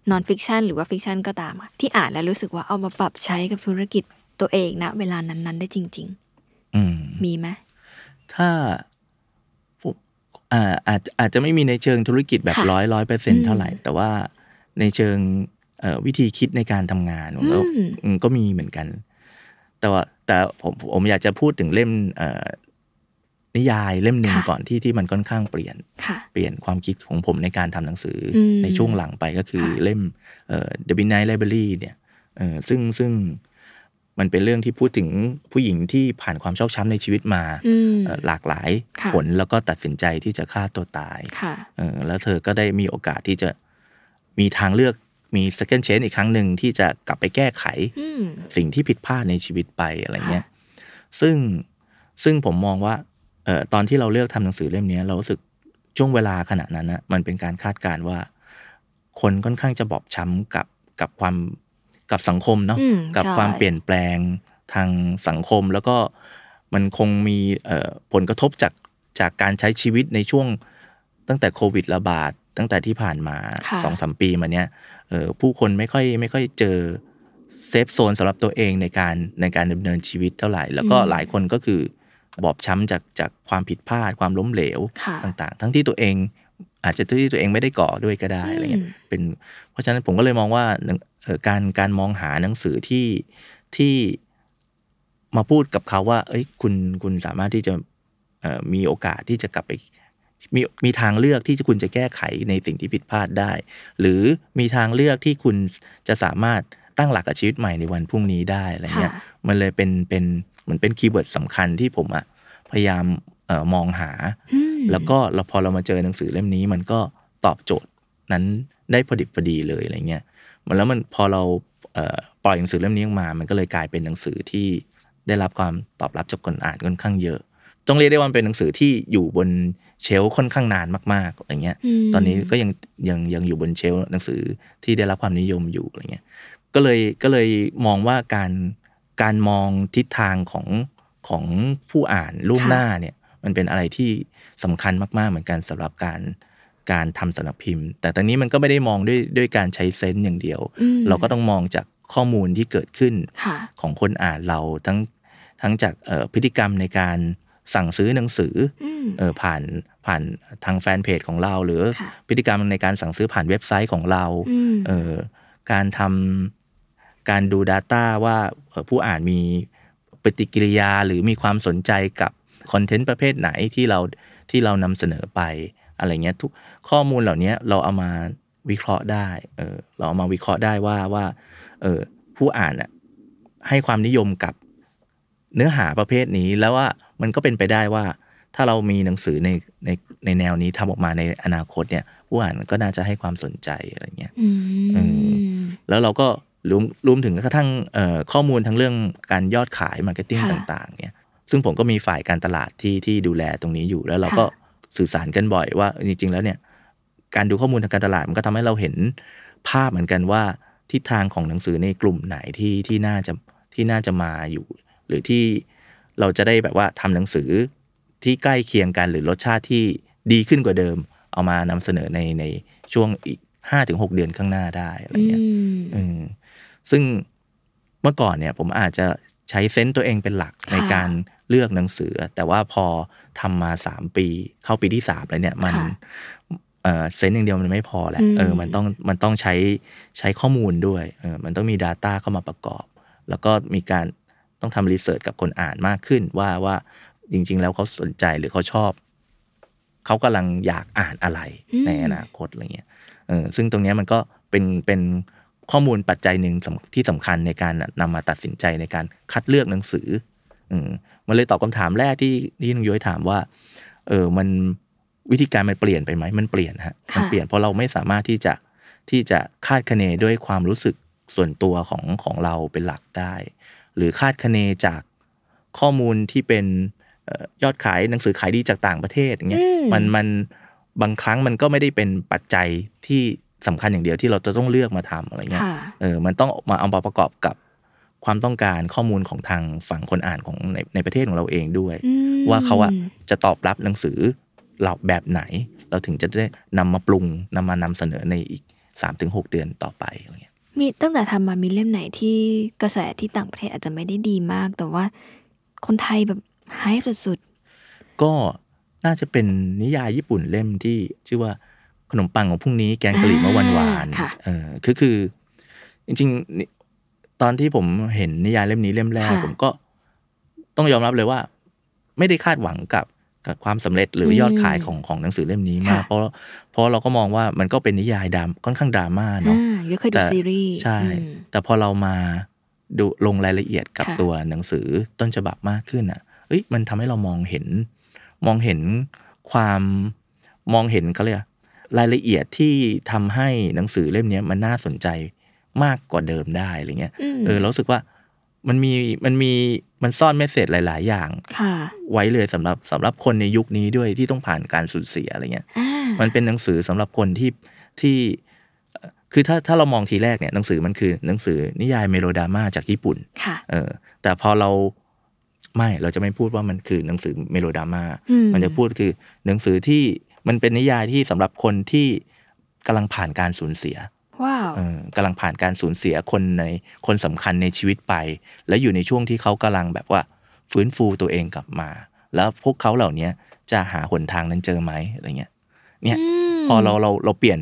non-fiction หรือว่า fiction ก็ตามอะที่อ่านแล้วรู้สึกว่าเอามาปรับใช้กับธุรกิจตัวเองนะเวลานั้นๆ ได้จริงอืมๆมีไหมถ้าผมอ่าอาจอาจจะไม่มีในเชิงธุรกิจแบบค่ะร้อยร้อยเปอร์เซ็นอืมเท่าไหร่ แต่ว่าในเชิงเอ่อวิธีคิดในการทำงานแล้วอืมอืมก็มีเหมือนกัน แต่ว่าแต่ผมผมอยากจะพูดถึงเล่มเอ่อ นิยายเล่มหนึ่งค่ะก่อนที่ที่มันค่อนข้างเปลี่ยนค่ะเปลี่ยนความคิดของผมในการทำหนังสืออมในช่วงหลังไปก็คือค่ะเล่มเอ่อ The Midnight Library เนี่ยเอ่อซึ่งซึ่งมันเป็นเรื่องที่พูดถึงผู้หญิงที่ผ่านความชอกช้ำในชีวิตมาอืมเอ่อหลากหลายค่ะผลแล้วก็ตัดสินใจที่จะฆ่าตัวตายค่ะเออแล้วเธอก็ได้มีโอกาสที่จะมีทางเลือกมี second chance อีกครั้งหนึ่งที่จะกลับไปแก้ไขอืมสิ่งที่ผิดพลาดในชีวิตไปอะไรเงี้ยซึ่งซึ่งผมมองว่า เอ่อตอนที่เราเลือกทำหนังสือเล่มเนี้ยเรารู้สึกช่วงเวลาขณะนั้นนะมันเป็นการคาดการณ์ว่า คนค่อนข้างจะบอบช้ำกับกับความกับสังคมเนาะอืมกับใช่ความเปลี่ยนแปลงทางสังคมแล้วก็มันคงมีเอ่อผลกระทบจากจากการใช้ชีวิตในช่วงตั้งแต่โควิดระบาดตั้งแต่ที่ผ่านมาค่ะสองสามปีมาเนี้ยเอ่อผู้คนไม่ค่อยไม่ค่อยเจอเซฟโซนสำหรับตัวเองในการในการดำเนินชีวิตเท่าไหร่ แล้วก็หลายคนก็คือ บอบช้ำจากจากความผิดพลาดความล้มเหลวค่ะต่างๆ ทั้งที่ตัวเองอาจจะที่ตัวเองไม่ได้ก่อด้วยก็ได้อะไรเงี้ยอืมเป็นเพราะฉะนั้นผมก็เลยมองว่าหนังเอ่อการการมองหาหนังสือที่ที่มาพูดกับเขาว่า เอ้ยคุณคุณสามารถที่จะเอ่อมีโอกาสที่จะกลับไปมีมีทางเลือกที่คุณจะแก้ไขในสิ่งที่ผิดพลาดได้ หรือมีทางเลือกที่คุณจะสามารถตั้งหลักกับชีวิตใหม่ในวันพรุ่งนี้ได้อะไรเงี้ยค่ะมันเลยเป็นเป็นเหมือนเป็น keyword สำคัญที่ผมอะพยายามเอ่อมองหาอืมแล้วก็เราพอเรามาเจอหนังสือเล่มนี้ มันก็ตอบโจทย์นั้นได้พอดิบพอดีเลยอะไรเงี้ยมันแล้วมันพอเราเอ่อปล่อยหนังสือเล่มนี้ออกมา มันก็เลยกลายเป็นหนังสือที่ได้รับความตอบรับจากคนอ่านค่อนข้างเยอะ ต้องเรียกได้ว่ามันเป็นหนังสือที่อยู่บนเชลฟ์ค่อนข้างนานมากๆอะไรเงี้ยมตอนนี้ก็ยังยังยังอยู่บนเชลฟ์หนังสือที่ได้รับความนิยมอยู่อะไรเงี้ย ก็เลยก็เลยมองว่าการ การมองทิศทางของของผู้อ่านล่วงหน้าเนี่ย มันเป็นอะไรที่สำคัญมาก ๆ เหมือนกันสำหรับการการทำสำนักพิมพ์ แต่ตอนนี้มันก็ไม่ได้มองด้วยด้วยการใช้เซนส์อย่างเดียวอืมเราก็ต้องมองจากข้อมูลที่เกิดขึ้นค่ะของคนอ่านเราทั้งทั้งจากเอ่อพฤติกรรมในการสั่งซื้อหนังสืออืมเออผ่านผ่านทางแฟนเพจของเรา หรือค่ะพฤติกรรมในการสั่งซื้อผ่านเว็บไซต์ของเราอืมเออการทำ การดู Data ว่าเอ่อผู้อ่านมีปฏิกิริยาหรือมีความสนใจกับคอนเทนต์ประเภทไหนที่เราที่เรานำเสนอไปอะไรเงี้ยทุกข้อมูลเหล่านี้เราเอามาวิเคราะห์ได้เออเราเอามาวิเคราะห์ได้ว่าว่าเออผู้อ่านอะให้ความนิยมกับเนื้อหาประเภทนี้แล้วว่ามันก็เป็นไปได้ว่า ถ้าเรามีหนังสือในในในแนวนี้ทำออกมาในอนาคตเนี่ย ผู้อ่านก็น่าจะให้ความสนใจอะไรเงี้ยอืเอมแล้วเราก็ รวมรวมถึงกระทั่งเอ่อข้อมูลทั้งเรื่องการยอดขาย marketing ค่ะต่างๆเนี่ยซึ่งผมก็มีฝ่ายการตลาดที่ที่ดูแลตรงนี้อยู่ แล้วเราก็ค่ะสื่อสารกันบ่อยว่าจริง ๆ แล้วเนี่ยการดูข้อมูลทางการตลาดมันก็ทำให้เราเห็นภาพเหมือนกันว่าทิศทางของหนังสือในกลุ่มไหนที่ที่น่าจะที่น่าจะมาอยู่ หรือที่เราจะได้แบบว่าทำหนังสือที่ใกล้เคียงกันหรือรสชาติที่ดีขึ้นกว่าเดิม เอามานำเสนอในในช่วงอีกห้าถึงหกเดือนข้างหน้าได้อะไรเงี้ยอืมเออ ซึ่งเมื่อก่อนเนี่ยผมอาจจะใช้เซนต์ตัวเองเป็นหลักค่ะในการเลือกหนังสือ แต่ว่าพอทำมาสามปี เข้าปีที่สามแล้วเนี่ยมันค่ะเออเซนต์อย่างเดียวมันไม่พอแหละอืมเออมันต้องมันต้องใช้ใช้ข้อมูลด้วยเออมันต้องมี Data เข้ามาประกอบ แล้วก็มีการต้องทำรีเสิร์ชกับคนอ่านมากขึ้นว่าว่าจริง ๆ แล้วเขาสนใจหรือเขาชอบ เขากำลังอยากอ่านอะไรอืมในอนาคตอะไรเงี้ยเออซึ่งตรงเนี้ยมันก็เป็นเป็น ข้อมูลปัจจัยหนึ่งสำที่สำคัญในการนำมาตัดสินใจในการคัดเลือกหนังสือ อืมมันเลยตอบคำถามแรกที่ที่น้องย้อยถามว่า เออมันวิธีการมันเปลี่ยนไปไหมมันเปลี่ยนฮะค่ะมันเปลี่ยนเพราะเราไม่สามารถที่จะที่จะคาดคะเนด้วยความรู้สึกส่วนตัวของของเราเป็นหลักได้ หรือคาดคะเนจากข้อมูลที่เป็นเอ่อยอดขายหนังสือขายดีจากต่างประเทศอย่างเงี้ยอืมมันมันบางครั้งมันก็ไม่ได้เป็นปัจจัยที่ สำคัญอย่างเดียวที่เราจะต้องเลือกมาทำอะไรเงี้ยค่ะเออมันต้องมาเอามาประกอบกับความต้องการข้อมูลของทางฝั่งคนอ่านของในในประเทศของเราเองด้วยอืมว่าเขาอะจะตอบรับหนังสือเราแบบไหน เราถึงจะได้นำมาปรุงนำมานำเสนอในอีกสามถึงหกเดือนต่อไปอะไรเงี้ยมีตั้งแต่ทำมามีเล่มไหนที่กระแสที่ต่างประเทศอาจจะไม่ได้ดีมาก แต่ว่าคนไทยแบบไฮสุดก็น่าจะเป็นนิยายญี่ปุ่นเล่มที่ชื่อว่า ขนมปังของพรุ่งนี้แกงกะหรี่เมื่อวันวานค่ะเออคือคือ จริงๆนี่ตอนที่ผมเห็นนิยายเล่มนี้เล่มแรกค่ะผมก็ต้องยอมรับเลยว่า ไม่ได้คาดหวังกับกับความสำเร็จหรือมยอดขายของของหนังสือเล่มนี้มากค่ะเพราะเพราะเราก็มองว่ามันก็เป็นนิยายดรามค่อนข้างดราม่าๆเนาะอ่ายุเคยดูแต่ซีรีส์ใช่อืมแต่พอเรามาดูลงรายละเอียดกับค่ะตัวหนังสือต้นฉบับมากขึ้นอะ เอ้ยมันทำให้เรามองเห็น มองเห็นความมองเห็นเขาเรียกอะไรรายละเอียดที่ทำให้หนังสือเล่มเนี้ยมันน่าสนใจมากกว่าเดิมได้อะไรเงี้ยอืมเออเรารู้สึกว่ามันมีมันมีมันซ่อน message หลาย ๆ อย่างค่ะไว้เลยสำหรับสำหรับคนในยุคนี้ด้วยที่ต้องผ่านการสูญเสียอะไรเงี้ยอ่ามันเป็นหนังสือสำหรับคนที่ที่เอ่อคือถ้าถ้าเรามองทีแรกเนี่ยหนังสือมันคือหนังสือนิยายเมโลดราม่าจากญี่ปุ่นค่ะเออ แต่พอเราไม่เราจะไม่พูดว่ามันคือหนังสือเมโลดราม่าอืมมันจะพูดคือหนังสือที่ มันเป็นนิยายที่สำหรับคนที่กำลังผ่านการสูญเสียว้าวเออกำลังผ่านการสูญเสียคนในคนสำคัญในชีวิตไป แล้วอยู่ในช่วงที่เขากำลังแบบว่า ฟื้นฟูตัวเองกลับมา แล้วพวกเขาเหล่านี้จะหาหนทางนั้นเจอไหมอะไรเงี้ย เนี่ยมพอเราเราเราเปลี่ยน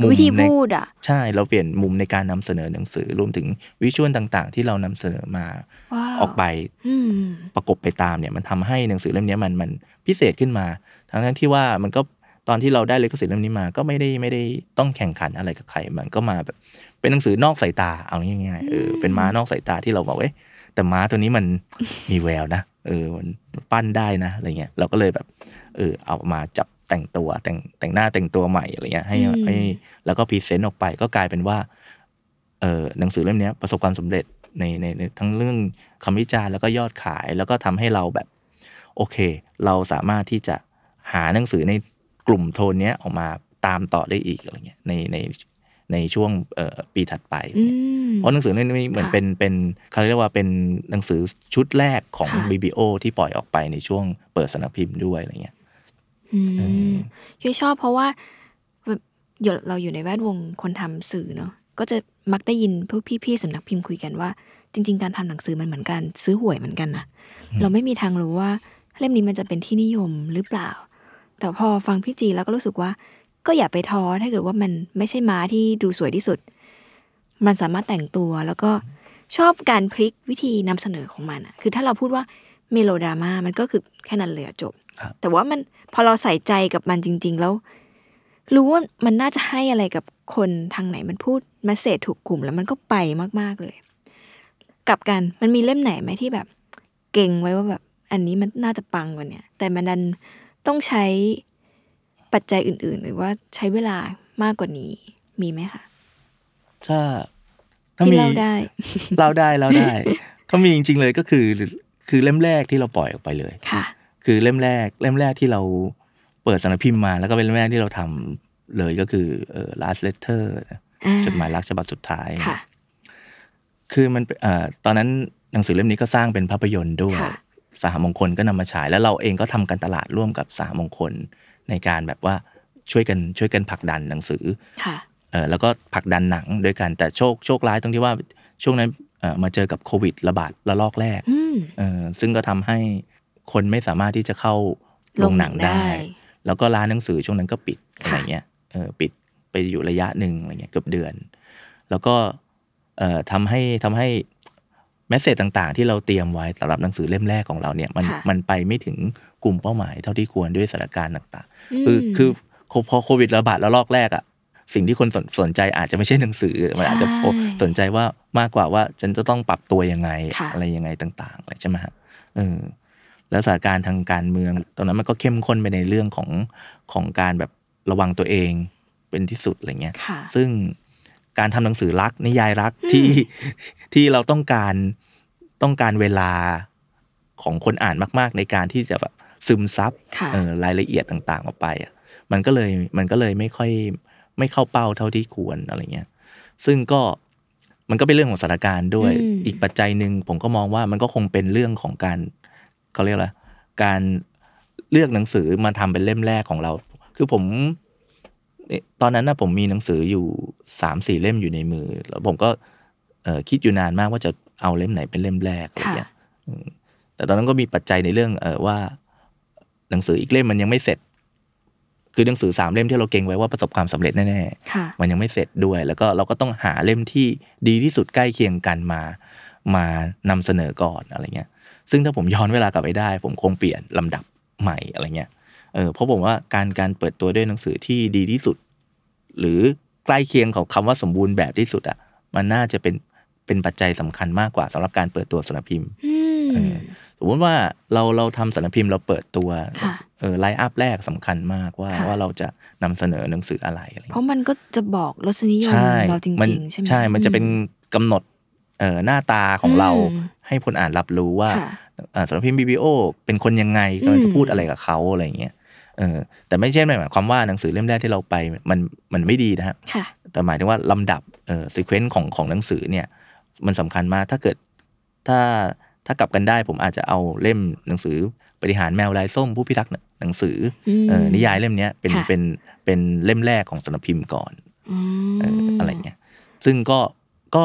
มุมวิธีในพูดอะใช่เราเปลี่ยนมุมในการนำเสนอหนังสือรวมถึงวิชวลต่าง ๆ ที่เรานำเสนอมาว้าวออกไปอืมประกบไปตามเนี่ย มันทำให้หนังสือเล่มเนี้ยมันมันพิเศษขึ้นมา ทั้งนั้นที่ว่ามันก็ตอนที่เราได้เลขสิทธิ์เล่มนี้มา ก็ไม่ได้ไม่ได้ต้องแข่งขันอะไรกับใคร มันก็มาแบบเป็นหนังสือนอกสายตาเอาง่ายๆเออเป็นม้านอกสายตาที่เราบอกเอ้ยแต่ม้าตัวนี้มันมีแววนะเออมันปั้นได้นะอะไรเงี้ยเราก็เลยแบบ เออเอามาจับแต่งตัวแต่งแต่งหน้าแต่งตัวใหม่อะไรเงี้ยให้อืมให้แล้วก็ present ออกไปก็กลายเป็นว่าเออหนังสือเล่มเนี้ยประสบความสำเร็จในในในทั้งเรื่องคำวิจารณ์แล้วก็ยอดขายแล้วก็ทำให้เราแบบ โอเค เราสามารถที่จะ หาหนังสือในกลุ่มโทนเนี้ยออกมาตามต่อได้อีกอะไรเงี้ยในในในช่วงเอ่อปีถัดไปอืมเพราะหนังสือเล่มนี้เหมือนค่ะเป็นเป็นเขาเรียกว่าเป็นหนังสือชุดแรกของค่ะ Biblio ที่ปล่อยออกไปในช่วงเปิดสำนักพิมพ์ด้วยอะไรเงี้ยอืเอมอยุ้ยชอบเพราะว่าแบบอยู่เราอยู่ในแวดวงคนทำสื่อเนาะก็จะมักได้ยินพวกพี่ๆสำนักพิมพ์คุยกันว่า จริง ๆ การทำหนังสือมันเหมือนกัน ซื้อหวยเหมือนกันนะเราไม่มีทางรู้ว่าเล่มนี้มันจะเป็นที่นิยมหรือเปล่า แต่พอฟังพี่จีแล้วก็รู้สึกว่า ก็อย่าไปท้อถ้าเกิดว่ามันไม่ใช่ม้าที่ดูสวยที่สุด มันสามารถแต่งตัวแล้วก็ชอบการพลิกวิธีนำเสนอของมันอะคือถ้าเราพูดว่าเมโลดราม่ามันก็คือแค่นั้นเลยจบครับแต่ว่ามันพอเราใส่ใจกับมันจริง ๆ แล้ว รู้ว่ามันน่าจะให้อะไรกับคนทางไหนมันพูดมาเสจถูกกลุ่มแล้วมันก็ไปมากๆเลยกลับกันมันมีเล่มไหนไหมที่แบบ เก่งไว้ว่าแบบ อันนี้มันน่าจะปังกว่าเนี่ยแต่มันดัน ต้องใช้ปัจจัยอื่น ๆ หรือว่าใช้เวลามากกว่านี้ มีไหมคะถ้าถ้าที่มีเล่าได้เล่าได้เล่าได้ ถ้ามีจริง ๆ เลยก็คือ คือเล่มแรกที่เราปล่อยออกไปเลยค่ะ คือเล่มแรก เล่มแรกที่เราเปิดสำนักพิมพ์มาแล้วก็เป็นเล่มแรกที่เราทำเลยก็คือเอ่อ last letter อ่าจดหมายรักฉบับสุดท้ายค่ะ คือมันเป็นเอ่อตอนนั้นหนังสือเล่มนี้ก็สร้างเป็นภาพยนตร์ด้วยค่ะ สหมงคลก็นำมาฉาย แล้วเราเองก็ทำการตลาดร่วมกับสหมงคลในการแบบว่าช่วยกันช่วยกันผลักดันหนังสือค่ะเออแล้วก็ผลักดันหนังด้วยกันแต่โชคโชคร้ายตรงที่ว่าช่วงนั้นเอ่อมาเจอกับโควิดระบาดระลอกแรกอืมเออซึ่งก็ทำให้คนไม่สามารถที่จะเข้าโรงหนังได้ แล้วก็ร้านหนังสือช่วงนั้นก็ปิดค่ะอะไรเงี้ยเออปิดไปอยู่ระยะหนึ่งอะไรเงี้ยเกือบเดือน แล้วก็เอ่อทำให้ทำให้แมสเซจต่างๆ ที่เราเตรียมไว้สำหรับหนังสือเล่มแรกของเราเนี่ยมันค่ะมันไปไม่ถึงกลุ่มเป้าหมายเท่าที่ควรด้วยสถานการณ์ต่างๆมคือคือพอโควิดระบาดแล้วลอกแรกอะสิ่งที่คนสนสนใจอาจจะไม่ใช่หนังสือมันอาจจะโฟใช่สนใจว่ามากกว่าว่าฉันจะต้องปรับตัวยังไงค่ะอะไรยังไงต่างๆอะไรใช่ไหมฮะเออแล้วสถานการณ์ทางการเมือง ตอนนั้นมันก็เข้มข้นไปในเรื่องของของการแบบระวังตัวเองเป็นที่สุดอะไรเงี้ยค่ะซึ่งการทำหนังสือรักนิยายรักที่ที่เราต้องการ ต้องการเวลาของคนอ่านมาก ๆ ในการที่จะแบบซึมซับค่ะเออรายละเอียดต่างๆ ออกไปอะมันก็เลยมันก็เลยไม่ค่อยไม่เข้าเป้าเท่าที่ควรอะไรเงี้ยซึ่งก็มันก็เป็นเรื่องของสถานการณ์ด้วยอืมอีกปัจจัยหนึ่งผมก็มองว่ามันก็คงเป็นเรื่องของการเขาเรียกอะไรการเลือกหนังสือมาทำเป็นเล่มแรกของเรา คือผมเนี่ยตอนนั้นนะผมมีหนังสืออยู่สามสี่เล่มอยู่ในมือ แล้วผมก็เอ่อคิดอยู่นานมากว่าจะ เอาเล่มไหนเป็นเล่มแรกอะไรเงี้ยอืมแต่ตอนนั้นก็มีปัจจัยในเรื่องเออว่า หนังสืออีกเล่มมันยังไม่เสร็จ คือหนังสือสามเล่มที่เราเก่งไว้ว่าประสบความสำเร็จแน่ๆค่ะมันยังไม่เสร็จด้วย แล้วก็เราก็ต้องหาเล่มที่ดีที่สุดใกล้เคียงกันมา มานำเสนอก่อนอะไรเงี้ย ซึ่งถ้าผมย้อนเวลากลับไปได้ ผมคงเปลี่ยนลำดับใหม่อะไรเงี้ยเออเพราะผมว่าการการเปิดตัวด้วยหนังสือที่ดีที่สุด หรือใกล้เคียงของคำว่าสมบูรณ์แบบที่สุดอะมันน่าจะเป็น เป็นปัจจัยสำคัญมากกว่าสำหรับการเปิดตัวสำนักพิมพ์อืมเออสมมติว่าเราเราทำสำนักพิมพ์เราเปิดตัวค่ะเออไลน์อัพแรกสำคัญมากว่าค่ะว่าเราจะนำเสนอหนังสืออะไรอะไรเงี้ยเพราะมันก็จะบอกรสนิยมใช่เราจมันริงๆใช่ไหมใช่ มันจะเป็นอืกำหนดเอ่อหน้าตาของเราอืมให้คนอ่านรับรู้ว่าค่ะอ่าสำนักพิมพ์ BBO เป็นคนยังไงอืมกำลังจะพูดอะไรกับเขาอะไรอย่างเงี้ยเออแต่ไม่ใช่หมายความว่าหนังสือเล่มแรกที่เราไปมันมันไม่ดีนะฮะค่ะแต่หมายถึงว่าลำดับเอ่อ sequence ของของหนังสือเนี่ย มันสำคัญมาก ถ้าเกิดถ้าถ้ากลับกันได้ ผมอาจจะเอาเล่มหนังสือปาฏิหาริย์แมวลายส้มผู้พิทักษ์หนังสืออืมเออนิยายเล่มเนี้ยเป็นค่ะเป็นเป็นเล่มแรกของสำนักพิมพ์ก่อนอืมเอออะไรเงี้ยซึ่งก็ก็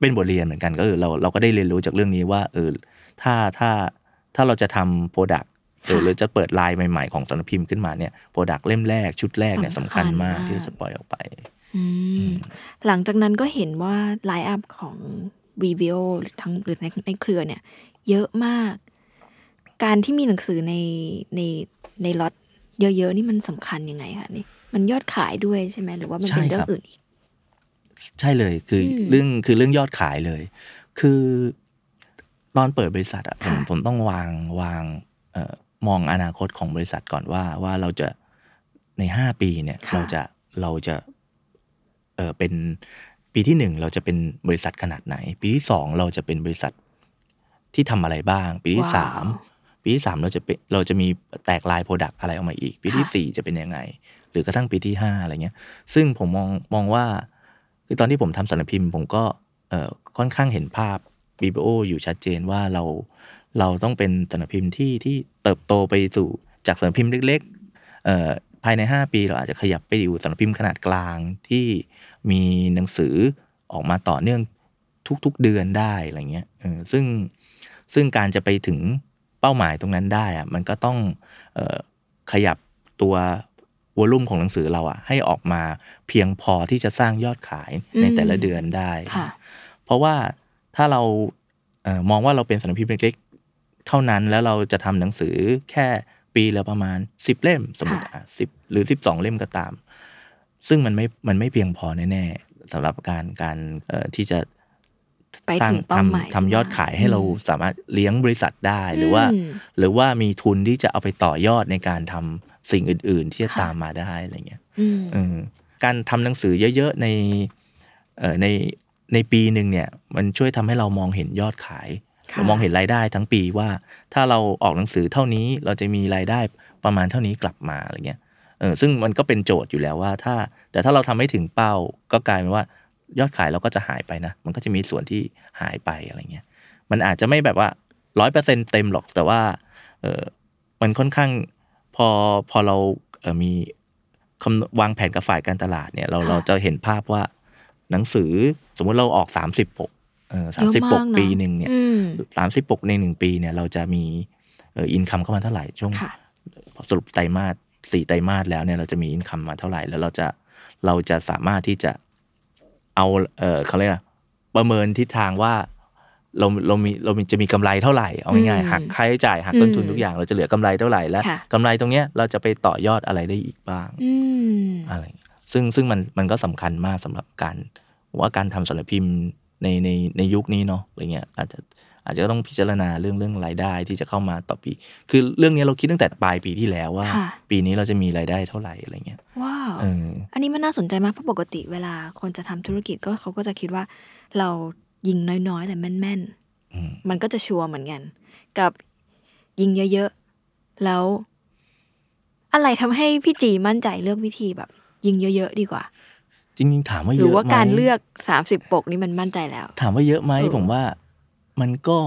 เป็นบทเรียนเหมือนกันก็คือเราเราก็ได้เรียนรู้จากเรื่องนี้ว่าเออถ้าถ้าถ้าเราจะทำ product หรือค่ะหรือจะเปิดไลน์ใหม่ ๆ ของสำนักพิมพ์ขึ้นมาเนี่ย product เล่มแรกชุดแรกเนี่ยสำสำคัคัญญมากมากที่จะปล่อยออกไป อืม หลังจากนั้นก็เห็นว่า line up ของ Biblio ทั้งหรือในในเครือเนี่ย เยอะมาก การที่มีหนังสือในในในล็อตเยอะๆนี่มันสำคัญยังไงคะนี่มันยอดขายด้วยใช่ไหมหรือว่ามันเป็นใช่เรื่อครังบอื่นอีก ใช่เลยคืออืมเรื่องคือเรื่องยอดขายเลย คือตอนเปิดบริษัทอะผมค่ะผมต้องวางวางเอ่อมองอนาคตของบริษัทก่อนว่าว่าเราจะในห้าปีเนี่ยค่ะเราจะเราจะ เออเป็นปีที่หนึ่งเราจะเป็นบริษัทขนาดไหน ปีที่สองเราจะเป็นบริษัทที่ทำอะไรบ้าง ปีที่ว้าวสามปีที่สามเราจะเป็นเราจะมีแตกลายโปรดักต์อะไรออกมาอีก ปีที่ค่ะสี่จะเป็นยังไง หรือกระทั่งปีที่ห้าอะไรเงี้ย ซึ่งผมมองมองว่าคือตอนที่ผมทำสารพิมพ์ ผมก็เอ่อค่อนข้างเห็นภาพ BBO อยู่ชัดเจนว่าเราเราต้องเป็นสารพิมพ์ที่ที่เติบโตไปสู่จากสารพิมพ์เล็กๆเอ่อ ภายใน 5 ปีเราอาจจะขยับไปอยู่สารพิมพ์ขนาดกลางที่มีหนังสือออกมาต่อเนื่องทุกๆเดือนได้อะไรเงี้ยเออซึ่งซึ่งการจะไปถึงเป้าหมายตรงนั้นได้อะมันก็ต้องเอ่อขยับตัววอลุ่มของหนังสือเราอะให้ออกมาเพียงพอที่จะสร้างยอดขายในแต่ละเดือนได้ค่ะเพราะว่าถ้าเราเออมองว่าเราเป็นสำนักพิมพ์เล็กๆเท่านั้นแล้วเราจะทำหนังสือแค่ ปีละประมาณ10เล่มสมมติค่ะสิบหรือ12เล่มก็ตาม ซึ่งมันไม่มันไม่เพียงพอแน่ๆสำหรับการการเอ่อที่จะไปสร้างถึงเป้าหมายทำทำยอดขายให้เราสามารถเลี้ยงบริษัทได้หรือว่าอืมหรือว่ามีทุนที่จะเอาไปต่อยอดในการทำสิ่งอื่น ๆ ที่จะค่ะตามมาได้อะไรเงี้ยอืมเออการทำหนังสือเยอะ ๆ ในเอ่อในในปีหนึ่งเนี่ย มันช่วยทำให้เรามองเห็นยอดขายค่ะเรา มองเห็นรายได้ทั้งปีว่า ถ้าเราออกหนังสือเท่านี้เราจะมีรายได้ประมาณเท่านี้กลับมาอะไรเงี้ยเออซึ่งมันก็เป็นโจทย์อยู่แล้วว่าถ้า แต่ถ้าเราทำไม่ถึงเป้าก็กลายเป็นว่ายอดขายเราก็จะหายไปนะ มันก็จะมีส่วนที่หายไปอะไรเงี้ยมันอาจจะไม่แบบว่าร้อยเปอร์เซ็นเต็มหรอกแต่ว่าเออมันค่อนข้างพอพอเราเออมีคำวางแผนกับฝ่ายการตลาดเนี่ยเราเราจะเห็นภาพว่าหนังสือสมมุติเราออกสามสิบปก สามเยสิบอะปมากกเนอะปีหนึ่งเนี่ยอืมสามสิบปกในหนึ่งปีเนี่ยเราจะมีเอออินคัมเข้ามาเท่าไหร่ช่วงค่ะสรุปไตรมาสสี่ไตรมาสแล้วเนี่ยเราจะมีอินคัมมาเท่าไหร่ แล้วเราจะเราจะสามารถที่จะเอาเออเขาเรียกอะไรประเมินทิศทางว่าเราเรามีเรามีจะมีกำไรเท่าไหร่เอาง่ายอืมๆหักค่าใช้จ่ายหักต้นทุนอืมทุกอย่าง เราจะเหลือกำไรเท่าไหร่และค่ะกำไรตรงเนี้ยเราจะไปต่อยอดอะไรได้อีกบ้างอืมอะไรอย่างเงี้ยซึ่งซึ่งมันมันก็สำคัญมากสำหรับการผมว่าการทำสารพิมพ์ ในในในยุคนี้เนาะอะไรเงี้ยอาจจะอาจจะต้องพิจารณาเรื่องเรื่องรายได้ที่จะเข้ามาต่อปี คือเรื่องนี้เราคิดตั้งแต่ปลายปีที่แล้วว่าค่ะปีนี้เราจะมีรายได้เท่าไหร่อะไรเงี้ยว้าวเอออันนี้มันน่าสนใจมากเพราะปกติเวลาคนจะทำธุรกิจก็เขาก็จะคิดว่า เรายิงน้อยๆ แต่แม่นอืมๆมันก็จะชัวร์เหมือนกัน กับยิงเยอะๆแล้ว อะไรทำให้พี่จีมั่นใจเลือกวิธีแบบ ยิงเยอะ ๆ ดีกว่า จริงๆถามว่าหเยรืออะว่าไหมการเลือกสามสิบปกนี้มันมั่นใจแล้ว ถามว่าเยอะไหมเออผมว่ามันก็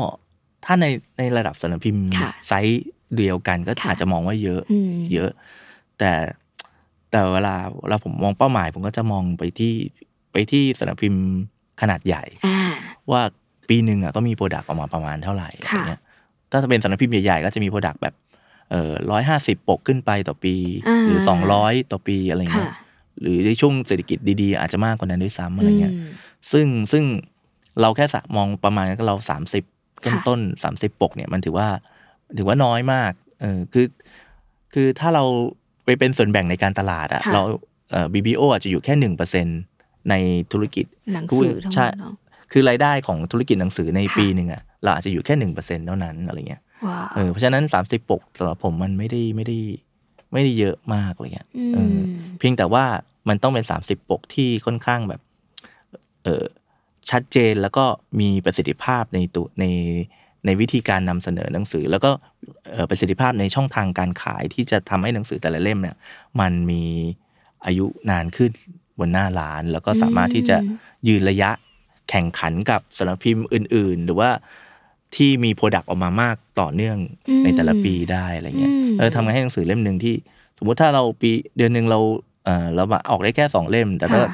ถ้าในในระดับสารพิมพ์ค่ะไซส์เดียวกันก็ค่ะอาจจะมองว่าเยอะอืมเยอะ แต่แต่เวลาเวลาผมมองเป้าหมาย ผมก็จะมองไปที่ไปที่สำนักพิมพ์ขนาดใหญ่อ่าว่าปีหนึ่งอะก็มี product ออกมาประมาณเท่าไหร่อะไรค่ะเงี้ยถ้าจะเป็นสำนักพิมพ์ใหญ่ๆก็จะมี product แบบเอ่อร้อยห้าสิบปกขึ้นไปต่อปี หรือสองร้อยต่อปีอะไรค่ะเงี้ย หรือในช่วงเศรษฐกิจดีๆ อาจจะมากกว่านั้นด้วยซ้ำอะไรเงี้ยอืมซึ่งซึ่งเราแค่สะมองประมาณก็เราสามสิบต้นค่ะต้นสามสิบปกเนี่ยมันถือว่า ถือว่าน้อยมากเออคือ คือถ้าเราไปเป็นส่วนแบ่งในการตลาดอะค่ะเราเอ่อ BBO อาจจะอยู่แค่หนึ่งเปอร์เซ็นในธุรกิจหนังสือทั้งหมใช่ดเนาะคือรายได้ของธุรกิจหนังสือในค่ะปีหนึ่งอะเราอาจจะอยู่แค่หนึ่งเปอร์เซ็นเท่านั้นอะไรเงี้ยว้าวเออเพราะฉะนั้นสามสิบปกสำหรับผมมันไม่ได้ไม่ได้ ไม่ได้เยอะมากอะไรเงี้ยเออมเพียงแต่ว่ามันต้องเป็นสามสิบปกที่ค่อนข้างแบบ เออชัดเจนแล้วก็มีประสิทธิภาพในตัวในในวิธีการนำเสนอหนังสือ แล้วก็เอ่อประสิทธิภาพในช่องทางการขายที่จะทำให้หนังสือแต่ละเล่มเนี่ย มันมีอายุนานขึ้นบนหน้าร้าน แล้วก็สามารถที่จะยืนระยะแข่งขันกับสำนักพิมพ์อื่น ๆ หรือว่า ที่มี product ออกมามากต่อเนื่องอืมในแต่ละปีได้อะไรเงี้ยอืมเออทำให้หนังสือเล่มหนึ่งที่ สมมุติถ้าเราปีเดือนหนึ่งเราเออเรามาออกได้แค่สองเล่ม แต่ถ้าค่ะ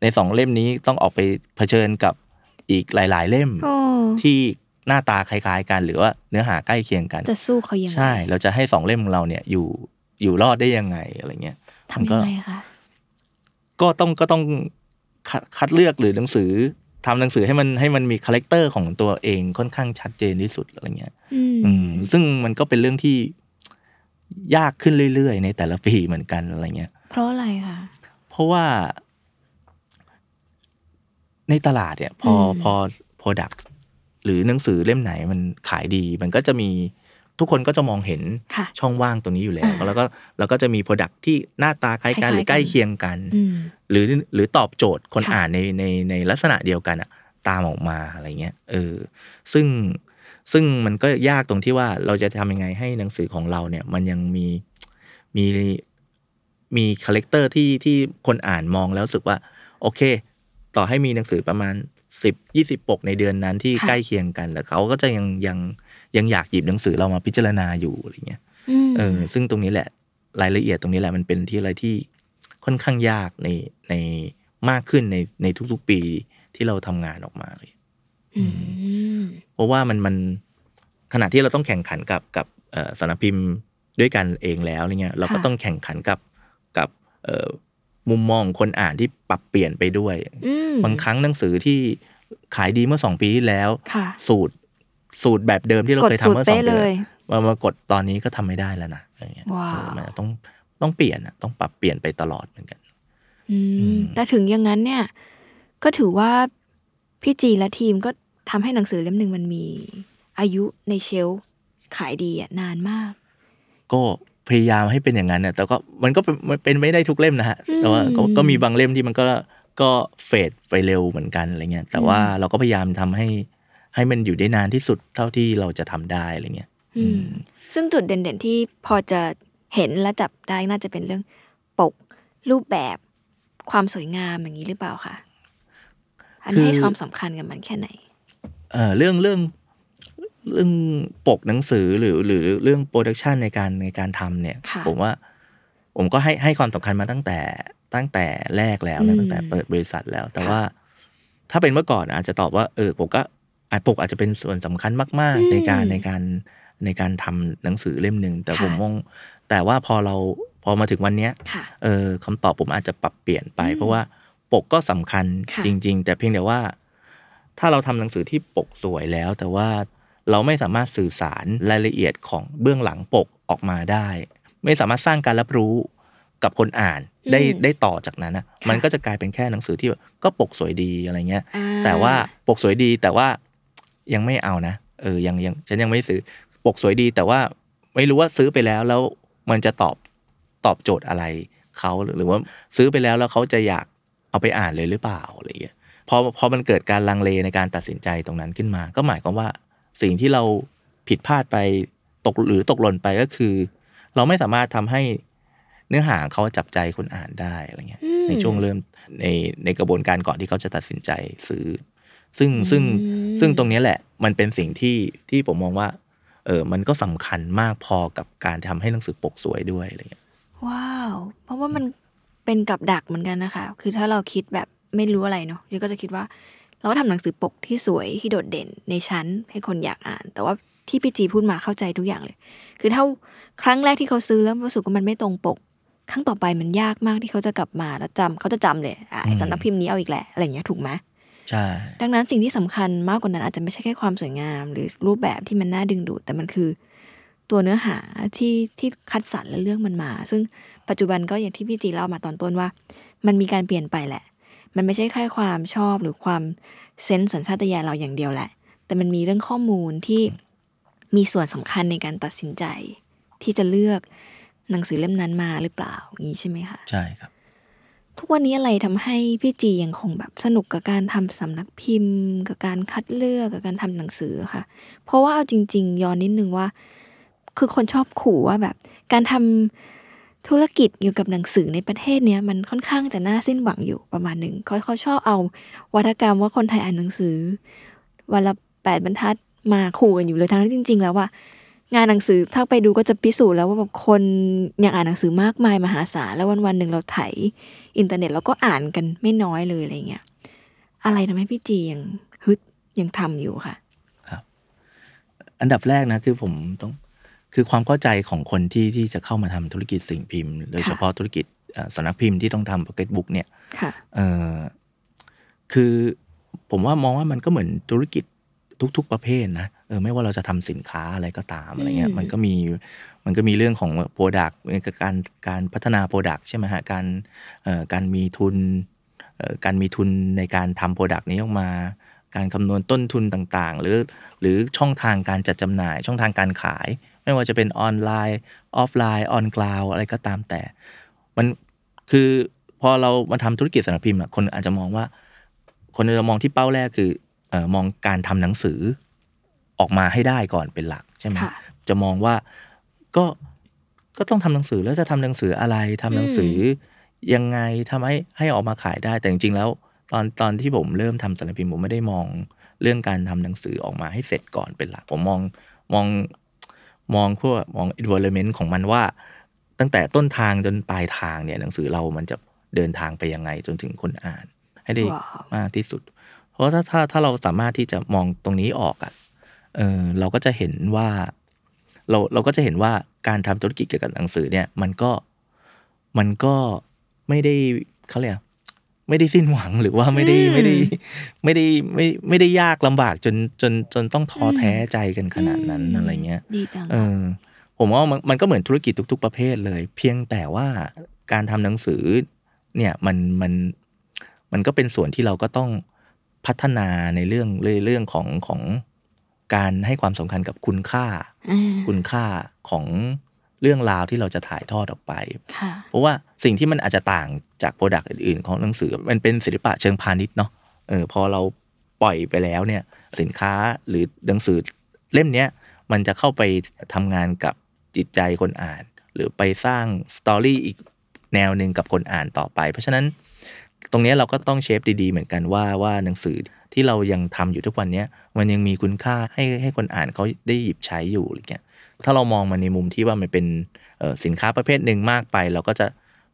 ในสองเล่มนี้ต้องออกไปเผชิญกับอีกหลาย ๆ เล่มโอ้ที่หน้าตาคล้าย ๆ กัน หรือว่าเนื้อหาใกล้เคียงกันจะสู้เขายังไงใช่ เราจะให้สองเล่มของเราเนี่ยอยู่อยู่รอดได้ยังไงอะไรเงี้ยมันทำยัก็งไงคะก็ก็ต้องก็ต้องคัดคัดเลือกหรือหนังสือ ทำหนังสือให้มันให้มันมี character ของตัวเองค่อนข้างชัดเจนที่สุดอะไรเงี้ยอืมอืมซึ่งมันก็เป็นเรื่องที่ยากขึ้นเรื่อยๆ ในแต่ละปีเหมือนกันอะไรเงี้ย เพราะอะไรคะเพราะว่า ในตลาดเนี่ย พออืมพอพอดักหรือหนังสือเล่มไหนมันขายดี มันก็จะมี ทุกคนก็จะมองเห็นค่ะช่องว่างตรงนี้อยู่แล้วอ่าแล้วก็เราก็จะมีโปรดักที่หน้าตาคล้ายกันหรือคล้ายๆกันใกล้เคียงกันอืมหรือหรือตอบโจทย์คนค่ะอ่านในในในลักษณะเดียวกันอะตามออกมาอะไรเงี้ยเออซึ่งซึ่งมันก็ยากตรงที่ว่าเราจะทำยังไงให้หนังสือของเราเนี่ยมันยังมีมีมี character ที่ที่คนอ่านมองแล้วรู้สึกว่า โอเค ต่อให้มีหนังสือประมาณสิบยี่สิบปกในเดือนนั้นที่ค่ะใกล้เคียงกัน แล้วเขาก็จะยังยัง ยังอยากหยิบหนังสือเรามาพิจารณาอยู่อะไรเงี้ยอืมเออซึ่งตรงนี้แหละรายละเอียดตรงนี้แหละมันเป็นที่อะไรที่ค่อนข้างยากในในมากขึ้นในในทุกๆปีที่เราทำงานออกมาเลยอืมเพราะว่ามันมันขณะที่เราต้องแข่งขันกับกับเอ่อสำนักพิมพ์ด้วยกันเองแล้วอะไรเงี้ยเราก็ค่ะต้องแข่งขันกับกับเอ่อมุมมองคนอ่านที่ปรับเปลี่ยนไปด้วยอืมบางครั้งหนังสือที่ขายดีเมื่อสองปีที่แล้วค่ะสูตร สูตรแบบเดิมที่เรากดเคยสูทำตรเมื่อสองเป๊ะเดืเลอนยมามากดตอนนี้ก็ทำไม่ได้แล้วนะอะไรเงี้ยว้าวเออมันต้องต้องเปลี่ยนอะต้องปรับเปลี่ยนไปตลอดเหมือนกัน อือืมมแต่ถึงอย่างนั้นเนี่ย ก็ถือว่าพี่จีและทีมก็ทำให้หนังสือเล่มหนึ่งมันมี อายุในเชลฟ์ขายดีอะนานมาก ก็พยายามให้เป็นอย่างนั้นเนี่ยแต่ก็มันก็เป็นมันเป็นไม่ได้ทุกเล่มนะฮะอืมแต่ว่าก็ก็มีบางเล่มที่มันก็ก็เฟดไปเร็วเหมือนกันอะไรเงี้ยแต่ว่าเราก็พยายามทำให้ ให้มันอยู่ได้นานที่สุดเท่าที่เราจะทำได้อะไรเงี้ยอืมซึ่งจุดเด่นๆที่พอจะเห็นและจับได้น่าจะเป็นเรื่องปกรูปแบบความสวยงามอย่างนี้หรือเปล่าคะอันนี้ให้ความสำคัญกับมันแค่ไหนเอ่อเรื่องเรื่องเรื่องปกหนังสือหรือหรือเรื่องโปรดักชันในการในการทำเนี่ยค่ะผมว่า ผมก็ให้ให้ความสำคัญมาตั้งแต่ตั้งแต่แรกแล้วอืนะมตั้งแต่เปิดบริษัทแล้ว แต่ค่ะว่าถ้าเป็นเมื่อก่อนอาจจะตอบว่าเออผมก็ อาจปกอาจจะเป็นส่วนสำคัญมากอืมๆในการในการในการทำหนังสือเล่มหนึ่งแต่ค่ะผมมองแต่ว่าพอเราพอมาถึงวันเนี้ยค่ะเออคำตอบผมอาจจะปรับเปลี่ยนไปอืมเพราะว่าปกก็สำคัญค่ะจริง ๆ แต่เพียงแต่ว่า ถ้าเราทำหนังสือที่ปกสวยแล้ว แต่ว่าเราไม่สามารถสื่อสารรายละเอียดของเบื้องหลังปกออกมาได้ ไม่สามารถสร้างการรับรู้กับคนอ่านได้อืมได้ต่อจากนั้นนะค่ะมันก็จะกลายเป็นแค่หนังสือที่แบบก็ปกสวยดีอะไรเงี้ยอ่แต่ว่าปกสวยดีแต่ว่า ยังไม่เอานะเออยังยังฉันยังไม่ซื้อปกสวยดี แต่ว่าไม่รู้ว่าซื้อไปแล้วแล้วมันจะตอบตอบโจทย์อะไรเขาหรือหรือว่าซื้อไปแล้วแล้วเขาจะอยากเอาไปอ่านเลยหรือเปล่าอะไรอย่างเงี้ยพอพอมันเกิดการลังเลในการตัดสินใจตรงนั้นขึ้นมา ก็หมายความว่าสิ่งที่เราผิดพลาดไปตกหรือตกหล่นไปก็คือ เราไม่สามารถทำให้เนื้อหาเขาจับใจคนอ่านได้อะไรเงี้ยในช่วงเริ่มในในกระบวนการก่อนที่เขาจะตัดสินใจซื้อ ซึ่งซึ่งอืมซึ่งตรงเนี้ยแหละ มันเป็นสิ่งที่ที่ผมมองว่า เออมันก็สำคัญมากพอกับการทำให้หนังสือปกสวยด้วยอะไรเงี้ยว้าว เพราะว่ามันเป็นกับดักเหมือนกันนะคะ คือถ้าเราคิดแบบไม่รู้อะไรเนาะยูก็จะคิดว่า เราก็ทำหนังสือปกที่สวยที่โดดเด่นในชั้นให้คนอยากอ่าน แต่ว่าที่พี่จีพูดมาเข้าใจทุกอย่างเลย คือถ้าครั้งแรกที่เขาซื้อแล้วรู้สึกว่ามันไม่ตรงปก ครั้งต่อไปมันยากมากที่เขาจะกลับมาแล้วจำเขาจะจำเลยอะอืมสำนักพิมพ์นี้เอาอีกแหละอะไรอย่างเงี้ยถูกไหม ใช่ ดังนั้นสิ่งที่สำคัญมากกว่านั้นอาจจะไม่ใช่แค่ความสวยงาม หรือรูปแบบที่มันน่าดึงดูด แต่มันคือตัวเนื้อหาที่ที่คัดสรรและเลือกมันมา ซึ่งปัจจุบันก็อย่างที่พี่จีเล่ามาตอนต้นว่า มันมีการเปลี่ยนไปแหละ มันไม่ใช่แค่ความชอบหรือความเซนส์สัญชาตญาณเราอย่างเดียวแหละ แต่มันมีเรื่องข้อมูลที่มีส่วนสำคัญในการตัดสินใจ ที่จะเลือกหนังสือเล่มนั้นมาหรือเปล่าอย่างนี้ใช่ไหมคะใช่ครับ ทุกวันนี้อะไรทำให้พี่จียังคงแบบสนุกกับการทำสำนักพิมพ์ กับการคัดเลือกกับการทำหนังสือค่ะ เพราะว่าเอาจริง ๆย้อนนิดนึงว่า คือคนชอบขู่ว่าแบบ การทำธุรกิจเกี่ยวกับหนังสือในประเทศเนี้ยมันค่อนข้างจะน่าสิ้นหวังอยู่ประมาณหนึ่งเขาเขาชอบเอาวัฒกรรมว่าคนไทยอ่านหนังสือวันละแปดบรรทัดมาขู่กันอยู่เลยทั้งที่จริง ๆ แล้วว่า งานหนังสือถ้าไปดูก็จะพิสูจน์แล้วว่าแบบคนอยากอ่านหนังสือมากมายมหาศาลแล้ววันวันๆหนึ่งเราไถอินเทอร์เน็ตแล้วก็อ่านกันไม่น้อยเลยอะไรเงี้ยอะไรทำให้พี่จียังฮึดยังทำอยู่ค่ะอันดับแรกนะคือผมต้องคือความเข้าใจของคนที่ที่จะเข้ามาทำธุรกิจสิ่งพิมพ์โดยเฉพาะธุรกิจเอ่อสำนักพิมพ์ที่ต้องทำพ็อกเก็ตบุ๊กเนี่ยค่ะเออคือผมว่ามองว่ามันก็เหมือนธุรกิจทุก ๆ ประเภทนะเออไม่ว่าเราจะทำสินค้าอะไรก็ตามอะไรเงี้ยอืมมันก็มีมันก็มีเรื่องของ product การการพัฒนา product ใช่ไหมฮะการเอ่อการมีทุนเอ่อการมีทุนในการทำ product นี้ออกมา การคำนวณต้นทุนต่างๆ หรือหรือช่องทางการจัดจำหน่าย ช่องทางการขาย ไม่ว่าจะเป็นออนไลน์ ออฟไลน์ on ground อะไรก็ตามแต่ มันคือพอเรามาทำธุรกิจสำนักพิมพ์อะคนอาจจะมองว่า คนจะมองที่เป้าแรกคือเออมองการทำหนังสือ ออกมาให้ได้ก่อนเป็นหลักใช่ไหมค่ะจะมองว่าก็ก็ต้องทำหนังสือแล้วจะทำหนังสืออะไรทำหนังสือยังไงทำให้ให้ออกมาขายได้แต่จริงๆแล้ว ตอนตอนที่ผมเริ่มทำสำนักพิมพ์ผมไม่ได้มองเรื่องการทำหนังสือออกมาให้เสร็จก่อนเป็นหลัก ผมมองมองมองพวกมอง environment ของมันว่า ตั้งแต่ต้นทางจนปลายทางเนี่ยหนังสือเรามันจะเดินทางไปยังไงจนถึงคนอ่าน ให้ได้ว้าวมากที่สุด เพราะถ้าถ้าถ้าเราสามารถที่จะมองตรงนี้ออกอะ่ะ เออเราก็จะเห็นว่าเราเราก็จะเห็นว่าการทำธุรกิจเกี่ยวกับหนังสือเนี่ย มันก็มันก็ไม่ได้เขาเรียกอะไรไม่ได้สิ้นหวังหรือว่าไม่ได้อืมไม่ได้ไม่ได้ไม่ไม่ได้ยากลำบากจนจนจนต้องท้ออมแท้ใจกันขนาดนั้นอะไรเงี้ยดีจังเออผมว่ามันมันก็เหมือนธุรกิจทุก ๆ ประเภทเลย เพียงแต่ว่าการทำหนังสือเนี่ยมันมันมันก็เป็นส่วนที่เราก็ต้องพัฒนาในเรื่องเรื่องของของ การให้ความสำคัญกับคุณค่าอ่า คุณค่าของเรื่องราวที่เราจะถ่ายทอดออกไปค่ะเพราะว่าสิ่งที่มันอาจจะต่างจากโปรดักต์อื่นๆ ของหนังสือมันเป็นศิลปะเชิงพาณิชย์เนาะเออพอเราปล่อยไปแล้วเนี่ยสินค้าหรือหนังสือเล่มเนี้ยมันจะเข้าไปทำงานกับจิตใจคนอ่าน หรือไปสร้างสตอรี่อีกแนวหนึ่งกับคนอ่านต่อไป เพราะฉะนั้นตรงเนี้ยเราก็ต้องเชฟดีๆ เหมือนกันว่าว่าหนังสือ ที่เรายังทำอยู่ทุกวันเนี้ยมันยังมีคุณค่าให้ให้คนอ่านเขาได้หยิบใช้อยู่อะไรเงี้ยถ้าเรามองมาในมุมที่ว่ามันเป็นเอ่อสินค้าประเภทหนึ่งมากไป เราก็จะ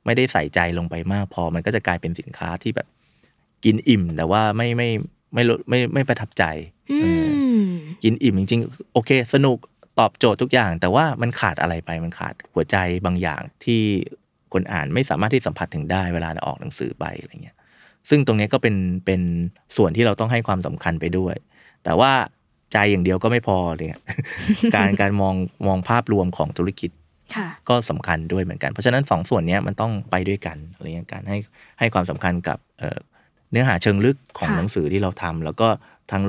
ไม่ได้ใส่ใจลงไปมากพอ มันก็จะกลายเป็นสินค้าที่แบบกินอิ่ม แต่ว่าไม่ไม่ไม่ไม่ไม่ไม่ประทับใจอืเออมกินอิ่มจริงๆ โอเค สนุกตอบโจทย์ทุกอย่าง แต่ว่ามันขาดอะไรไปมันขาดหัวใจบางอย่างที่คนอ่านไม่สามารถที่สัมผัสถึงได้เวลาเราออกหนังสือไปอะไรเงี้ย ซึ่งตรงเนี้ยก็เป็นเป็นส่วนที่เราต้องให้ความสำคัญไปด้วย แต่ว่าใจอย่างเดียวก็ไม่พอเลยการการมองมองภาพรวมของธุรกิจค่ะก็สำคัญด้วยเหมือนกัน เพราะฉะนั้นสองส่วนเนี้ยมันต้องไปด้วยกันอะไรเงี้ยการให้ให้ความสำคัญกับเอ่อเนื้อหาเชิงลึกของค่ะหนังสือที่เราทำแล้วก็ทั้ง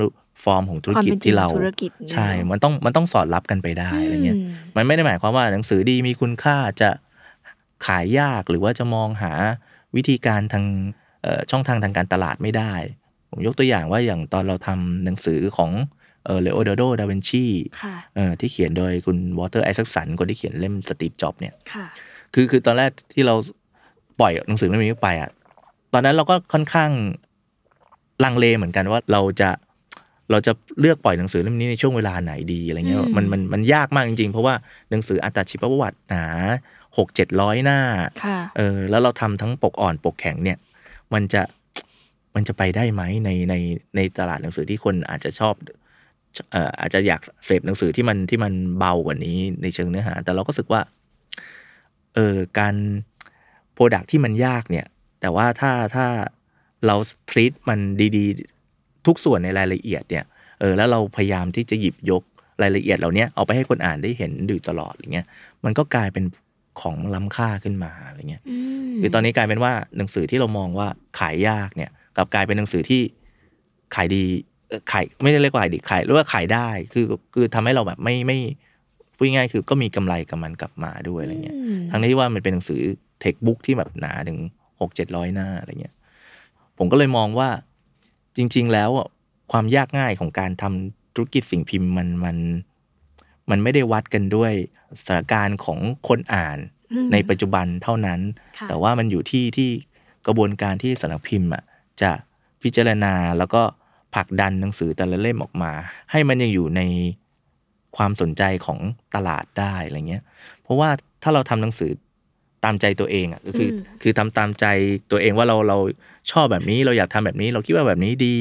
ฟอร์มของธุรความกิจเป็นจริงที่เราของธุรกิจเนี่ยใช่ มันต้องมันต้องสอดรับกันไปได้อะไรเงี้ยอืมมันไม่ได้หมายความว่าหนังสือดีมีคุณค่าจะขายยากหรือว่าจะมองหาวิธีการทางเอ่อ ช่องทางทางการตลาดไม่ได้ ผมยกตัวอย่างว่าอย่างตอนเราทำหนังสือของเออเลโอนาร์โด ดาวินชีค่ะเออที่เขียนโดยคุณ Walter Isaacson คนที่เขียนเล่ม Steve Jobs เนี่ยค่ะคือคือตอนแรกที่เราปล่อยหนังสือเล่มนี้ออกไปอะตอนนั้นเราก็ค่อนข้างลังเลเหมือนกันว่าเราจะเราจะเลือกปล่อยหนังสือเล่มนี้ในช่วงเวลาไหนดีอะไรเงี้ยอืมมันมันมันยากมากจริงๆ เพราะว่าหนังสืออัตชีวประวัติหนาหกเจ็ดร้อยหน้าค่ะเออแล้วเราทำทั้งปกอ่อนปกแข็งเนี่ย มันจะมันจะไปได้ไหมในในในตลาดหนังสือที่คนอาจจะชอบเอ่ออาจจะอยากเสพหนังสือที่มันที่มันเบากว่านี้ในเชิงเนื้อหา แต่เราก็รู้สึกว่าเออการโปรดักที่มันยากเนี่ย แต่ว่าถ้าถ้าเราทรีตมันดีๆ ทุกส่วนในรายละเอียดเนี่ยเออแล้วเราพยายามที่จะหยิบยกรายละเอียดเหล่านี้เอาไปให้คนอ่านได้เห็นอยู่ตลอดอย่างเงี้ยมันก็กลายเป็น ของล้ำค่าขึ้นมาอะไรเงี้ยอืมคือตอนนี้กลายเป็นว่าหนังสือที่เรามองว่าขายยากเนี่ยกลับกลายเป็นหนังสือที่ขายดีเอ่อขายไม่ได้เรียกว่าขายดีขายหรือว่าขายได้คือคือทำให้เราแบบไม่ไม่พูดง่ายๆคือก็มีกำไรกับมันกลับมาด้วยอะไรเงี้ยอืมทั้งที่ว่ามันเป็นหนังสือเทคบุ๊กที่แบบหนาถึงหกเจ็ดร้อยหน้าอะไรเงี้ยผมก็เลยมองว่าจริง ๆ แล้วอะความยากง่ายของการทำธุรกิจสิ่งพิมพ์มันมัน มันไม่ได้วัดกันด้วยสถานการณ์ของคนอ่านอืมในปัจจุบันเท่านั้นค่ะแต่ว่ามันอยู่ที่ที่กระบวนการที่สำนักพิมพ์อะจะพิจารณาแล้วก็ผลักดันหนังสือแต่ละเล่มออกมา ให้มันยังอยู่ในความสนใจของตลาดได้อะไรเงี้ย เพราะว่าถ้าเราทำหนังสือตามใจตัวเองอะก็คืออมคือทำตามใจตัวเองว่าเราเราชอบแบบนี้เราอยากทำแบบนี้ เราคิดว่าแบบนี้ดี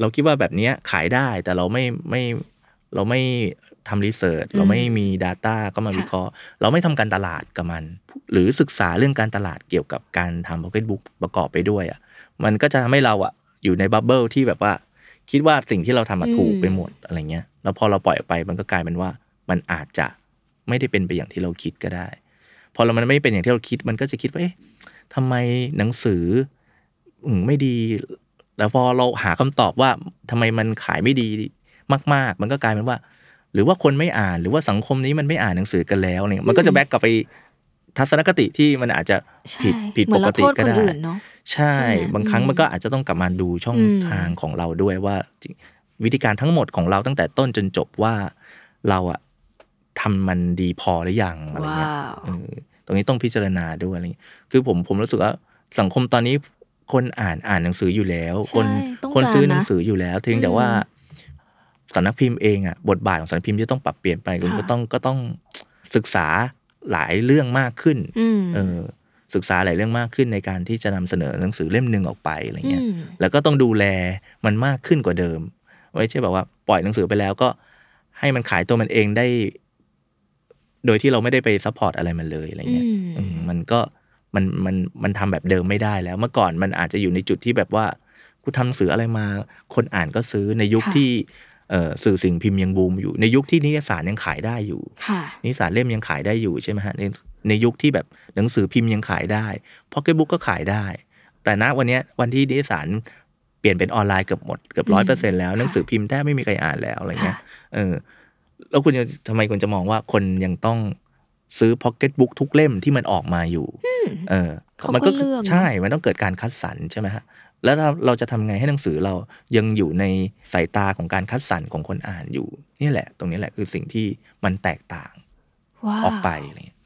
เราคิดว่าแบบเนี้ยขายได้แต่เราไม่ไม่เราไม่ ทำรีเสิร์ชเราไม่มี Data ก็มาค่ะวิเคราะห์ เราไม่ทำการตลาดกับมัน หรือศึกษาเรื่องการตลาดเกี่ยวกับการทำ Pocketbook ประกอบไปด้วยอะมันก็จะทำให้เราอะอยู่ในบับเบิลที่แบบว่า คิดว่าสิ่งที่เราทำมาถูกไปหมดอะไรเงี้ยแล้วพอเราปล่อยออกไปมันก็กลายเป็นว่า มันอาจจะไม่ได้เป็นไปอย่างที่เราคิดก็ได้ พอเรามันไม่เป็นอย่างที่เราคิดมันก็จะคิดว่าเอ๊ะทำไมหนังสืออืมไม่ดี แล้วพอเราหาคำตอบว่าทำไมมันขายไม่ดีมาก ๆ มันก็กลายเป็นว่า หรือว่าคนไม่อ่านหรือว่าสังคมนี้มันไม่อ่านหนังสือกันแล้วเนี่ยมันก็จะแบ็กกลับไปทัศนคติที่มันอาจจะใช่ผิดผิดเหมืปอนกเราติโทษก็คนได้อื่นเนาะใช่ใช่ไหมบางครั้งอืมมันก็อาจจะต้องกลับมาดูช่องอืมทางของเราด้วยว่า วิธีการทั้งหมดของเราตั้งแต่ต้นจนจบว่าเราอะทำมันดีพอหรือยังอะไรเงี้ยว้าวเออตรงนี้ต้องพิจารณาด้วยอะไรเงี้ยคือผมผมรู้สึกว่าสังคมตอนนี้คนอ่านอ่านหนังสืออยู่แล้วใช่คนต้องคนการซื้อหนังนะสืออยู่แล้วเพียงแต่อืมว่า สำนักพิมพ์เองอะบทบาทของสำนักพิมพ์ที่ต้องปรับเปลี่ยนไปคุณค่ะก็ต้องก็ต้องศึกษาหลายเรื่องมากขึ้นอืมเออศึกษาหลายเรื่องมากขึ้นในการที่จะนำเสนอหนังสือเล่มหนึ่งออกไปอะไรเงี้ยอืมแล้วก็ต้องดูแลมันมากขึ้นกว่าเดิม ไว้ใช่แบบว่าปล่อยหนังสือไปแล้วก็ให้มันขายตัวมันเองได้ โดยที่เราไม่ได้ไป support อะไรมันเลยอะไรเงี้ยอืมอืมมันก็มันมันมันทำแบบเดิมไม่ได้แล้ว เมื่อก่อนมันอาจจะอยู่ในจุดที่แบบว่ากูทำหนังสืออะไรมา คนอ่านก็ซื้อในยุคค่ะที่เอ่อ สื่อสิ่งพิมพ์ยังบูมอยู่ ในยุคที่นิตยสารยังขายได้อยู่ค่ะนิตยสารเล่มยังขายได้อยู่ใช่ไหมฮะในในยุคที่แบบหนังสือพิมพ์ยังขายได้พ็อกเก็ตบุ๊กก็ขายได้ แต่ณวันเนี้ยวันที่นิตยสารเปลี่ยนเป็นออนไลน์เกือบหมดเกือบอืมร้อยเปอร์เซ็นต์แล้วค่ะหนังสือพิมพ์แทบไม่มีใครอ่านแล้วอะไรเงี้ยค่ะเออแล้วคุณจะทำไมคุณจะมองว่าคนยังต้องซื้อพ็อกเก็ตบุ๊กทุกเล่มที่มันออกมาอยู่ เออเขาก็มันเลือกเนอะใช่ มันต้องเกิดการคัดสรรใช่ไหมฮะ แล้วถ้าเราจะทำไงให้หนังสือเรายังอยู่ในสายตาของการคัดสรรของคนอ่านอยู่ นี่แหละ ตรงนี้แหละคือสิ่งที่มันแตกต่างว้าวออกไปอะไรเงี้ย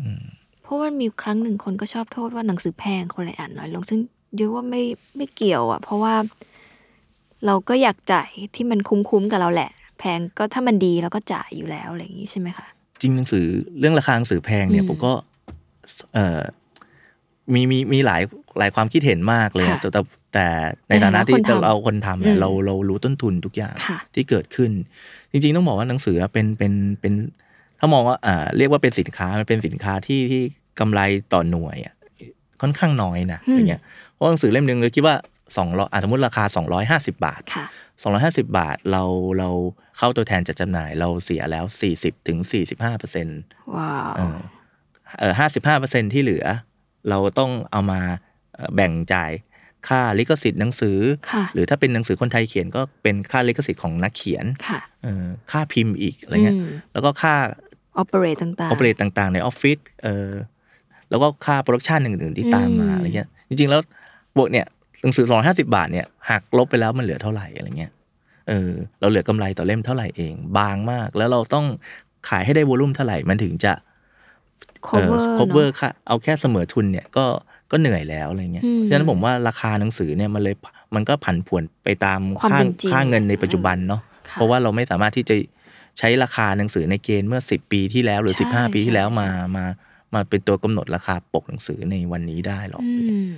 อืมเพราะว่ามีครั้งหนึ่งคนก็ชอบโทษว่าหนังสือแพงคนเลยอ่านน้อยลง ซึ่งเยอะว่าไม่ไม่เกี่ยวอะ เพราะว่าเราก็อยากจ่ายที่มันคุ้มๆกับเราแหละ แพงก็ถ้ามันดีเราก็จ่ายอยู่แล้วอะไรอย่างนี้ใช่ไหมคะจริงหนังสือเรื่องราคาหนังสือแพงเนี่ยอืมผมก็เออ มีมีมีหลายหลายความคิดเห็นมากเลยอะค่ะแต่แต่แต่ในในฐาฐานะนะที่คนทำเราคนทำเนี่ยอืมเราเรารู้ต้นทุนทุกอย่างค่ะที่เกิดขึ้น จริง ๆ ต้องบอกว่าหนังสือเป็นเป็นเป็น ถ้ามองว่าอ่าเรียกว่าเป็นสินค้ามันเป็นสินค้าที่ที่กำไรต่อหน่วยอะค่อนข้างน้อยนะอืมอย่างเงี้ยเพราะหนังสือเล่มหนึ่งเราคิดว่าสองร้อยสมมติราคา250บาทค่ะ250บาทเราเราเข้าตัวแทนจัดจำหน่าย เราเสียแล้ว40ถึง45เปอร์เซ็นต์ว้าวเออเออห้าสิบห้าเปอร์เซ็นต์ที่เหลือ เราต้องเอามาเอ่อแบ่งจ่ายค่าลิขสิทธิ์หนังสือค่ะหรือถ้าเป็นหนังสือคนไทยเขียนก็เป็นค่าลิขสิทธิ์ของนักเขียนค่ะเออค่าพิมพ์อีกอะไรเงี้ยอืมแล้วก็ค่า operate ต่าง operateต่างๆ ในออฟฟิศเออแล้วก็ค่า production อื่นๆที่ตามมาอืมอะไรเงี้ยจริงๆแล้วบวกเนี่ยหนังสือสองห้าสิบบาทเนี่ยหักลบไปแล้วมันเหลือเท่าไหร่อะไรเงี้ยเออเราเหลือกำไรต่อเล่มเท่าไหร่เอง บางมาก แล้วเราต้องขายให้ได้วอลุ่มเท่าไหร่มันถึงจะ cover คเวอเนร์อะค่ะเอาแค่เสมอทุนเนี่ยก็ก็เหนื่อยแล้วอะไรเงี้ยอืมฉะนั้นผมว่าราคาหนังสือเนี่ยมันเลยมันก็ผันผวนไปตามความค่าเป็นจริงค่าเงินในปัจจุบันเนาะค่ะเพราะว่าเราไม่สามารถที่จะใช้ราคาหนังสือในเกณฑ์เมื่อ 10 ปีที่แล้วหรือใช่15 ปีที่แล้วใช่มามามาเป็นตัวกำหนดราคาปกหนังสือในวันนี้ได้หรอกอืม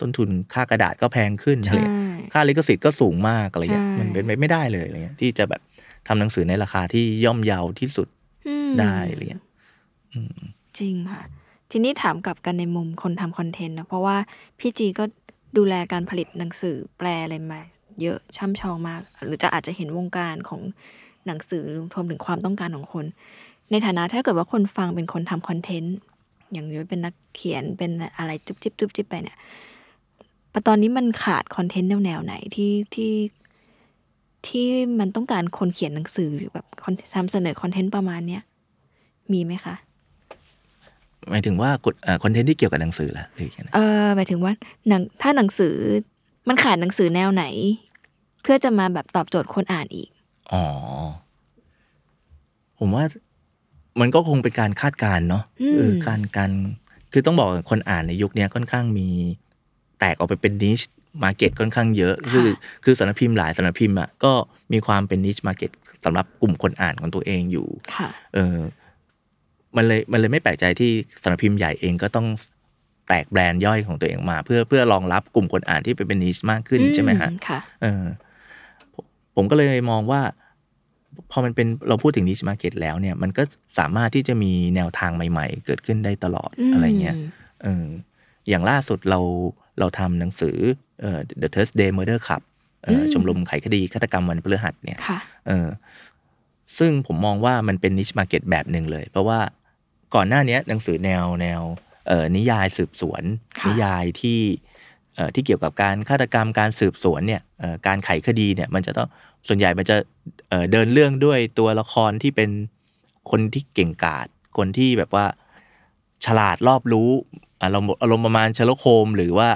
ต้นทุนค่ากระดาษก็แพงขึ้นอะไรใช่เงี้ยค่าลิขสิทธิ์ก็สูงมากอะไรเงี้ยใช่มันเป็นไปไม่ได้เลยอะไรเงี้ยที่จะแบบทำหนังสือในราคาที่ย่อมเยาที่สุดอืมได้อะไรเงี้ย จริงค่ะ ทีนี้ถามกลับกันในมุมคนทำคอนเทนต์นะเพราะว่าพี่จีก็ดูแลการผลิตหนังสือแปลอะไรมา เยอะช่ำชองมาก หรือจะอาจจะเห็นวงการของหนังสือรวมถึงความต้องการของคน ในฐานะถ้าเกิดว่าคนฟังเป็นคนทำคอนเทนต์อย่างยุ้ยเป็นนักเขียนเป็นอะไรจุ๊บจิ๊บจุ๊บจิ๊บไปเนี่ยแต่ตอนนี้มันขาดคอนเทนต์แนวไหนที่ที่ที่มันต้องการคนเขียนหนังสือหรือแบบนทำเสนอคอนเทนต์ประมาณเนี้ยมีไหมคะ หมายถึงว่ากฎคอนเทนต์ที่เกี่ยวกับหนังสือละหรือยังไงเออหมายถึงว่าหนังถ้าหนังสือมันขาดหนังสือแนวไหน เพื่อจะมาแบบตอบโจทย์คนอ่านอีก อ๋อ ผมว่ามันก็คงเป็นการคาดการณ์เนาะอืมเออการการคือต้องบอกว่าคนอ่านในยุคเนี้ยค่อนข้างมีแตกออกไปเป็นนิชมาเก็ตค่อนข้างเยอะ คือคือสำนักพิมพ์หลายสำนักพิมพ์อะก็มีความเป็นนิชมาเก็ตสำหรับกลุ่มคนอ่านของตัวเองอยู่ค่ะเออ มันเลยมันเลยไม่แปลกใจที่สำนักพิมพ์ใหญ่เองก็ต้องแตกแบรนด์ย่อยของตัวเองมา เพื่อเพื่อรองรับกลุ่มคนอ่านที่เป็นนิชมากขึ้นใช่ไหมฮะค่ะเออผมผมก็เลยมองว่า พอมันเป็นเราพูดถึง niche market แล้วเนี่ย มันก็สามารถที่จะมีแนวทางใหม่ ๆ เกิดขึ้นได้ตลอดอะไรเงี้ยเอออย่างล่าสุดเราเราทำหนังสือเอ่อ The Thursday Murder Club เอ่ออืมชมรมไขคดีฆาตกรรมวันพฤหัสเนี่ยค่ะเออซึ่งผมมองว่ามันเป็นนิชมาร์เก็ตแบบหนึ่งเลย เพราะว่า ก่อนหน้าเนี้ยหนังสือแนวแนวเอ่อนิยายสืบสวนค่ะนิยายที่เอ่อที่เกี่ยวกับการฆาตกรรมการสืบสวนเนี่ยเอ่อการไขคดีเนี่ยมันจะต้องส่วนใหญ่มันจะเอ่อเดินเรื่องด้วยตัวละครที่เป็นคนที่เก่งกาจคนที่แบบว่าฉลาดรอบรู้อารมณ์อารมณ์ประมาณเชลโคม หรือว่า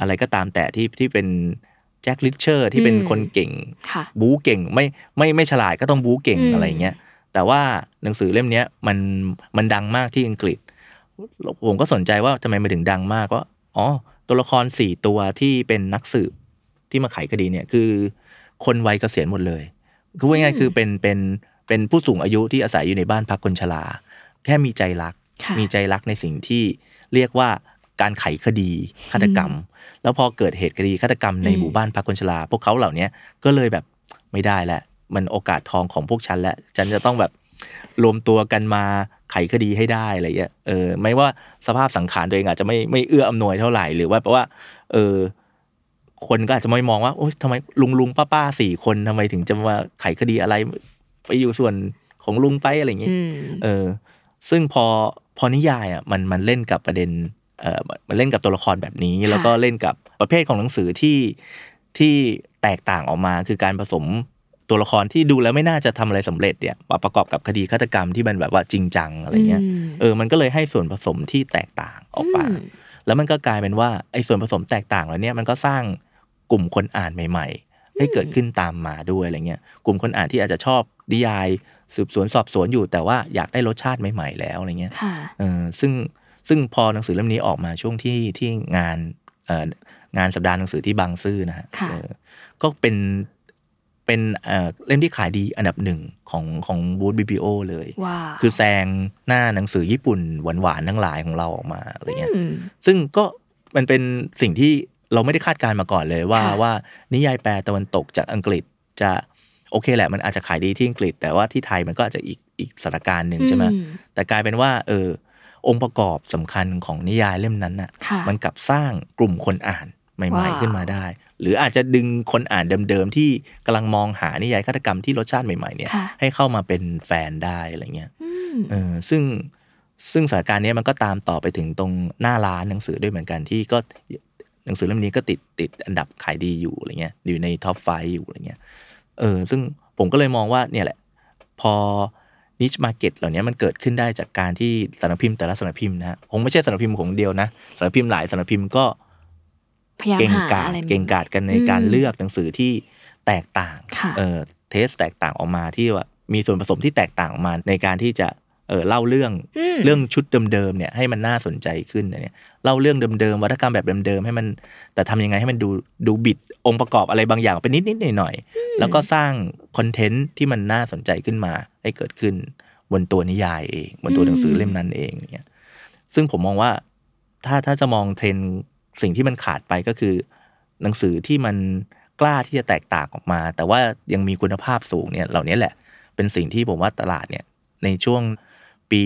อะไรก็ตามแต่ที่ที่เป็นแจ็คลิชเชอร์ที่เป็นอืมคนเก่งค่ะบู๊เก่งไม่ไม่ไม่ฉลาดก็ต้องบู๊เก่งอืมอะไรเงี้ย แต่ว่าหนังสือเล่มเนี้ยมันมันดังมากที่อังกฤษ ผมก็สนใจว่าทำไมมันถึงดังมากว่าอ๋อตัวละครสี่ตัวที่เป็นนักสืบที่มาไขคดีเนี่ยคือ คนวัยเกษียณหมดเลยคือว่าง่ายๆคือเป็นเป็นเป็นผู้สูงอายุที่อาศัยอยู่ในบ้านพักคนชราแค่มีใจรักค่ะมีใจรักในสิ่งที่เรียกว่าการไขคดีฆาตกรรม แล้วพอเกิดเหตุคดีฆาตกรรมในอืมหมู่บ้านพักคนชราพวกเขาเหล่าเนี้ยก็เลยแบบไม่ได้แล้ว มันโอกาสทองของพวกฉันแล้วฉันจะต้องแบบรวมตัวกันมาไขคดีให้ได้อะไรเงี้ยเออไม่ว่าสภาพสังขารตัวเองอาจจะไม่ไม่เอื้ออำนวยเท่าไหร่หรือว่าแปลว่า เออคนก็อาจจะไม่มองว่าโอ๊ยทำไมลุงลุงป้าป้าสี่คนทำไมถึงจะมาไขคดีอะไร ไปอยู่ส่วนของลุงไปอะไรอย่างเงี้ยอืมเออ ซึ่งพอพอนิยายอะมันมันเล่นกับประเด็นเออมันเล่นกับตัวละครแบบนี้ค่ะแล้วก็เล่นกับประเภทของหนังสือที่ที่แตกต่างออกมาคือการผสม ตัวละครที่ดูแล้วไม่น่าจะทำอะไรสำเร็จเนี่ยมาประกอบกับคดีฆาตกรรมที่มันแบบว่าจริงจังอะไรเงี้ยมเออมันก็เลยให้ส่วนผสมที่แตกต่างออกมาอืมแล้วมันก็กลายเป็นว่าไอ้ส่วนผสมแตกต่างแล้วเนี่ยมันก็สร้างกลุ่มคนอ่านใหม่ ๆ ให้เกิดขึ้นตามมาด้วยอะไรเงี้ยกลุ่มคนอ่านที่อาจจะชอบนิยายสืบสวนสอบสวนอยู่ แต่ว่าอยากได้รสชาติใหม่ ๆ แล้วอะไรเงี้ยค่ะเออซึ่งซึ่งพอหนังสือเล่มนี้ออกมาช่วงที่ที่งานเอ่องานสัปดาห์หนังสือที่บางซื่อนะฮะค่ะเออก็เป็น เป็นเอ่อเล่มที่ขายดีอันดับหนึ่งของของบูธบีบีโอเลยว้าวคือแซงหน้าหนังสือญี่ปุ่นหวานๆทั้งหลายของเราออกมาอะไรเงี้ยอืมซึ่งก็มันเป็นสิ่งที่เราไม่ได้คาดการณ์มาก่อนเลยว่าค่ะว่านิยายแปลตะวันตกจากอังกฤษจะโอเคแหละมันอาจจะขายดีที่อังกฤษ แต่ว่าที่ไทยมันก็อาจจะอีกอีกสถานการณ์หนึ่งใช่ไหมอืแต่กลายเป็นว่า เออองค์ประกอบสำคัญของนิยายเล่มนั้นน่ะค่ะ มันกลับสร้างกลุ่มคนอ่าน ใหม่ว้าวๆขึ้นมาได้ หรืออาจจะดึงคนอ่านเดิมๆที่กำลังมองหานิยายฆาตกรรมที่รสชาติใหม่ๆเนี่ยค่ะให้เข้ามาเป็นแฟนได้อะไรเงี้ยอืมเออซึ่งซึ่งสถานการณ์เนี้ยมันก็ตามต่อไปถึงตรงหน้าร้านหนังสือด้วยเหมือนกันที่ก็หนังสือเล่มนี้ก็ติดติดอันดับขายดีอยู่อะไรเงี้ยอยู่ในท็อปไฟอยู่อะไรเงี้ยเออซึ่งผมก็เลยมองว่าเนี่ยแหละ พอ niche market เหล่านี้มันเกิดขึ้นได้จากการที่สำนักพิมพ์แต่ละสำนักพิมพ์นะฮะคงไม่ใช่สำนักพิมพ์ของเดียวนะสำนักพิมพ์หลายสำนักพิมพ์ก็ พยายามเก่งหากาจอะไรใหม่ๆเก่งกาจกันในการอืมเลือกหนังสือที่แตกต่างค่ะเออ taste แตกต่างออกมาที่ว่ามีส่วนผสมที่แตกต่างออกมาในการที่จะเออเล่าเรื่องอืมเรื่องชุดเดิมๆเนี่ยให้มันน่าสนใจขึ้นเนี่ยเล่าเรื่องเดิมๆวรรณกรรมแบบเดิมๆให้มัน แต่ทำยังไงให้มันดูดูบิดองค์ประกอบอะไรบางอย่างเป็นนิดๆหน่อยๆแล้วก็สร้างคอนเทนต์ที่มันน่าสนใจขึ้นมา ให้เกิดขึ้นบนตัวนิยายเองบนตัวหนังสือเล่มนั้นเองเนี่ยซึ่งผมมองว่าถ้าถ้าจะมองเทรนด์ สิ่งที่มันขาดไปก็คือ หนังสือที่มันกล้าที่จะแตกต่างออกมา แต่ว่ายังมีคุณภาพสูงเนี่ยเหล่านี้แหละ เป็นสิ่งที่ผมว่าตลาดเนี่ยในช่วงปี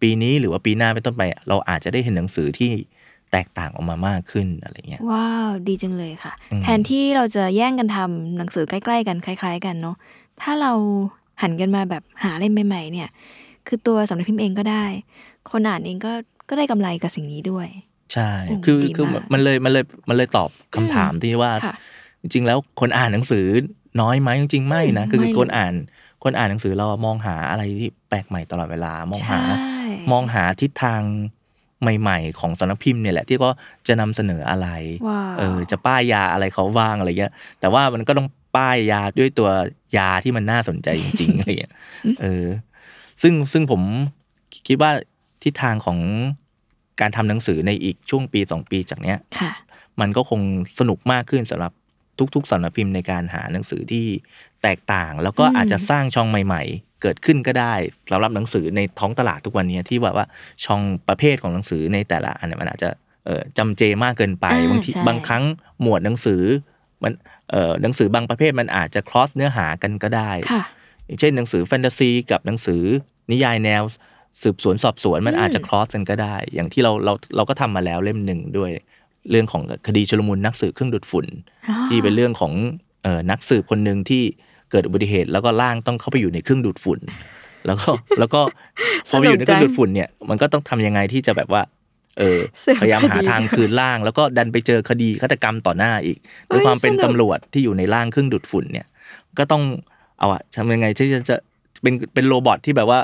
ปีนี้หรือว่าปีหน้าเป็นต้นไป เราอาจจะได้เห็นหนังสือที่แตกต่างออกมามากขึ้นอะไรเงี้ยว้าวดีจังเลยค่ะ แทนที่เราจะแย่งกันทำหนังสือใกล้ ๆ กันคล้าย ๆ กันเนาะถ้าเราหันกันมาแบบหาเล่มใหม่ ๆ เนี่ย คือตัวสำนักพิมพ์เองก็ได้ คนอ่านเองก็ก็ได้กำไรกับสิ่งนี้ด้วย ใช่โอ้คือดีคือมากมันเลยมันเลยมันเลยตอบคำถามที่ว่า ค่ะ จริงๆ แล้วคนอ่านหนังสือน้อยไหมจริงๆไม่นะอืมคือไม่เลยคนอ่าน คนอ่านหนังสือเรามองหาอะไรที่แปลกใหม่ตลอดเวลามองหาใช่มองหาทิศทางใหม่ๆ ของสำนักพิมพ์เนี่ยแหละที่ก็จะนำเสนออะไร ว้าว เออจะป้ายยาอะไรเขาบ้างอะไรเงี้ย แต่ว่ามันก็ต้องป้ายยาด้วยตัวยาที่มันน่าสนใจจริงๆ อะไรเงี้ยเออ ซึ่งซึ่งผมคิดว่าทิศทางของ การทำหนังสือในอีกช่วงปีสองปีจากเนี้ยค่ะมันก็คงสนุกมากขึ้นสำหรับทุกๆสำนักพิมพ์ในการหาหนังสือที่แตกต่าง แล้วก็อืมอาจจะสร้างช่องใหม่ ๆ เกิดขึ้นก็ได้สำหรับหนังสือในท้องตลาดทุกวันนี้ที่ว่าว่าช่องประเภทของหนังสือในแต่ละอันเนยมันอาจจะเอ่อจำเจมากเกินไปอ่าบางทีใช่บางครั้งหมวดหนังสือมันเอ่อหนังสือบางประเภทมันอาจจะ cross เนื้อหากันก็ได้ค่ะอย่างเช่นหนังสือแฟนตาซีกับหนังสือนิยายแนว สืบสวนสอบสวนมันอาจจะคลอสกันก็ได้ อย่างที่เราเราเราก็ทำมาแล้วเล่มหนึ่งด้วย เรื่องของคดีชุลมุนนักสืบเครื่องดูดฝุ่นอ๋อที่เป็นเรื่องของเอ่อนักสืบคนหนึ่งที่เกิดอุบัติเหตุ แล้วก็ร่างต้องเข้าไปอยู่ในเครื่องดูดฝุ่น แล้วก็แล้วก็พอไปอยู่ในเครื่องดูดฝุ่นเนี่ยมันก็ต้องทำยังไงที่จะแบบว่าเออสืบพยายามหาคดีทางคืนร่าง แล้วก็ดันไปเจอคดีฆาตกรรมต่อหน้าอีกด้วยความเป็นสนุกตำรวจที่อยู่ในร่างเครื่องดูดฝุ่นเนี่ย ก็ต้องเอาอะทำยังไงที่จะจะเป็นเป็นโรบอทที่แบบว่า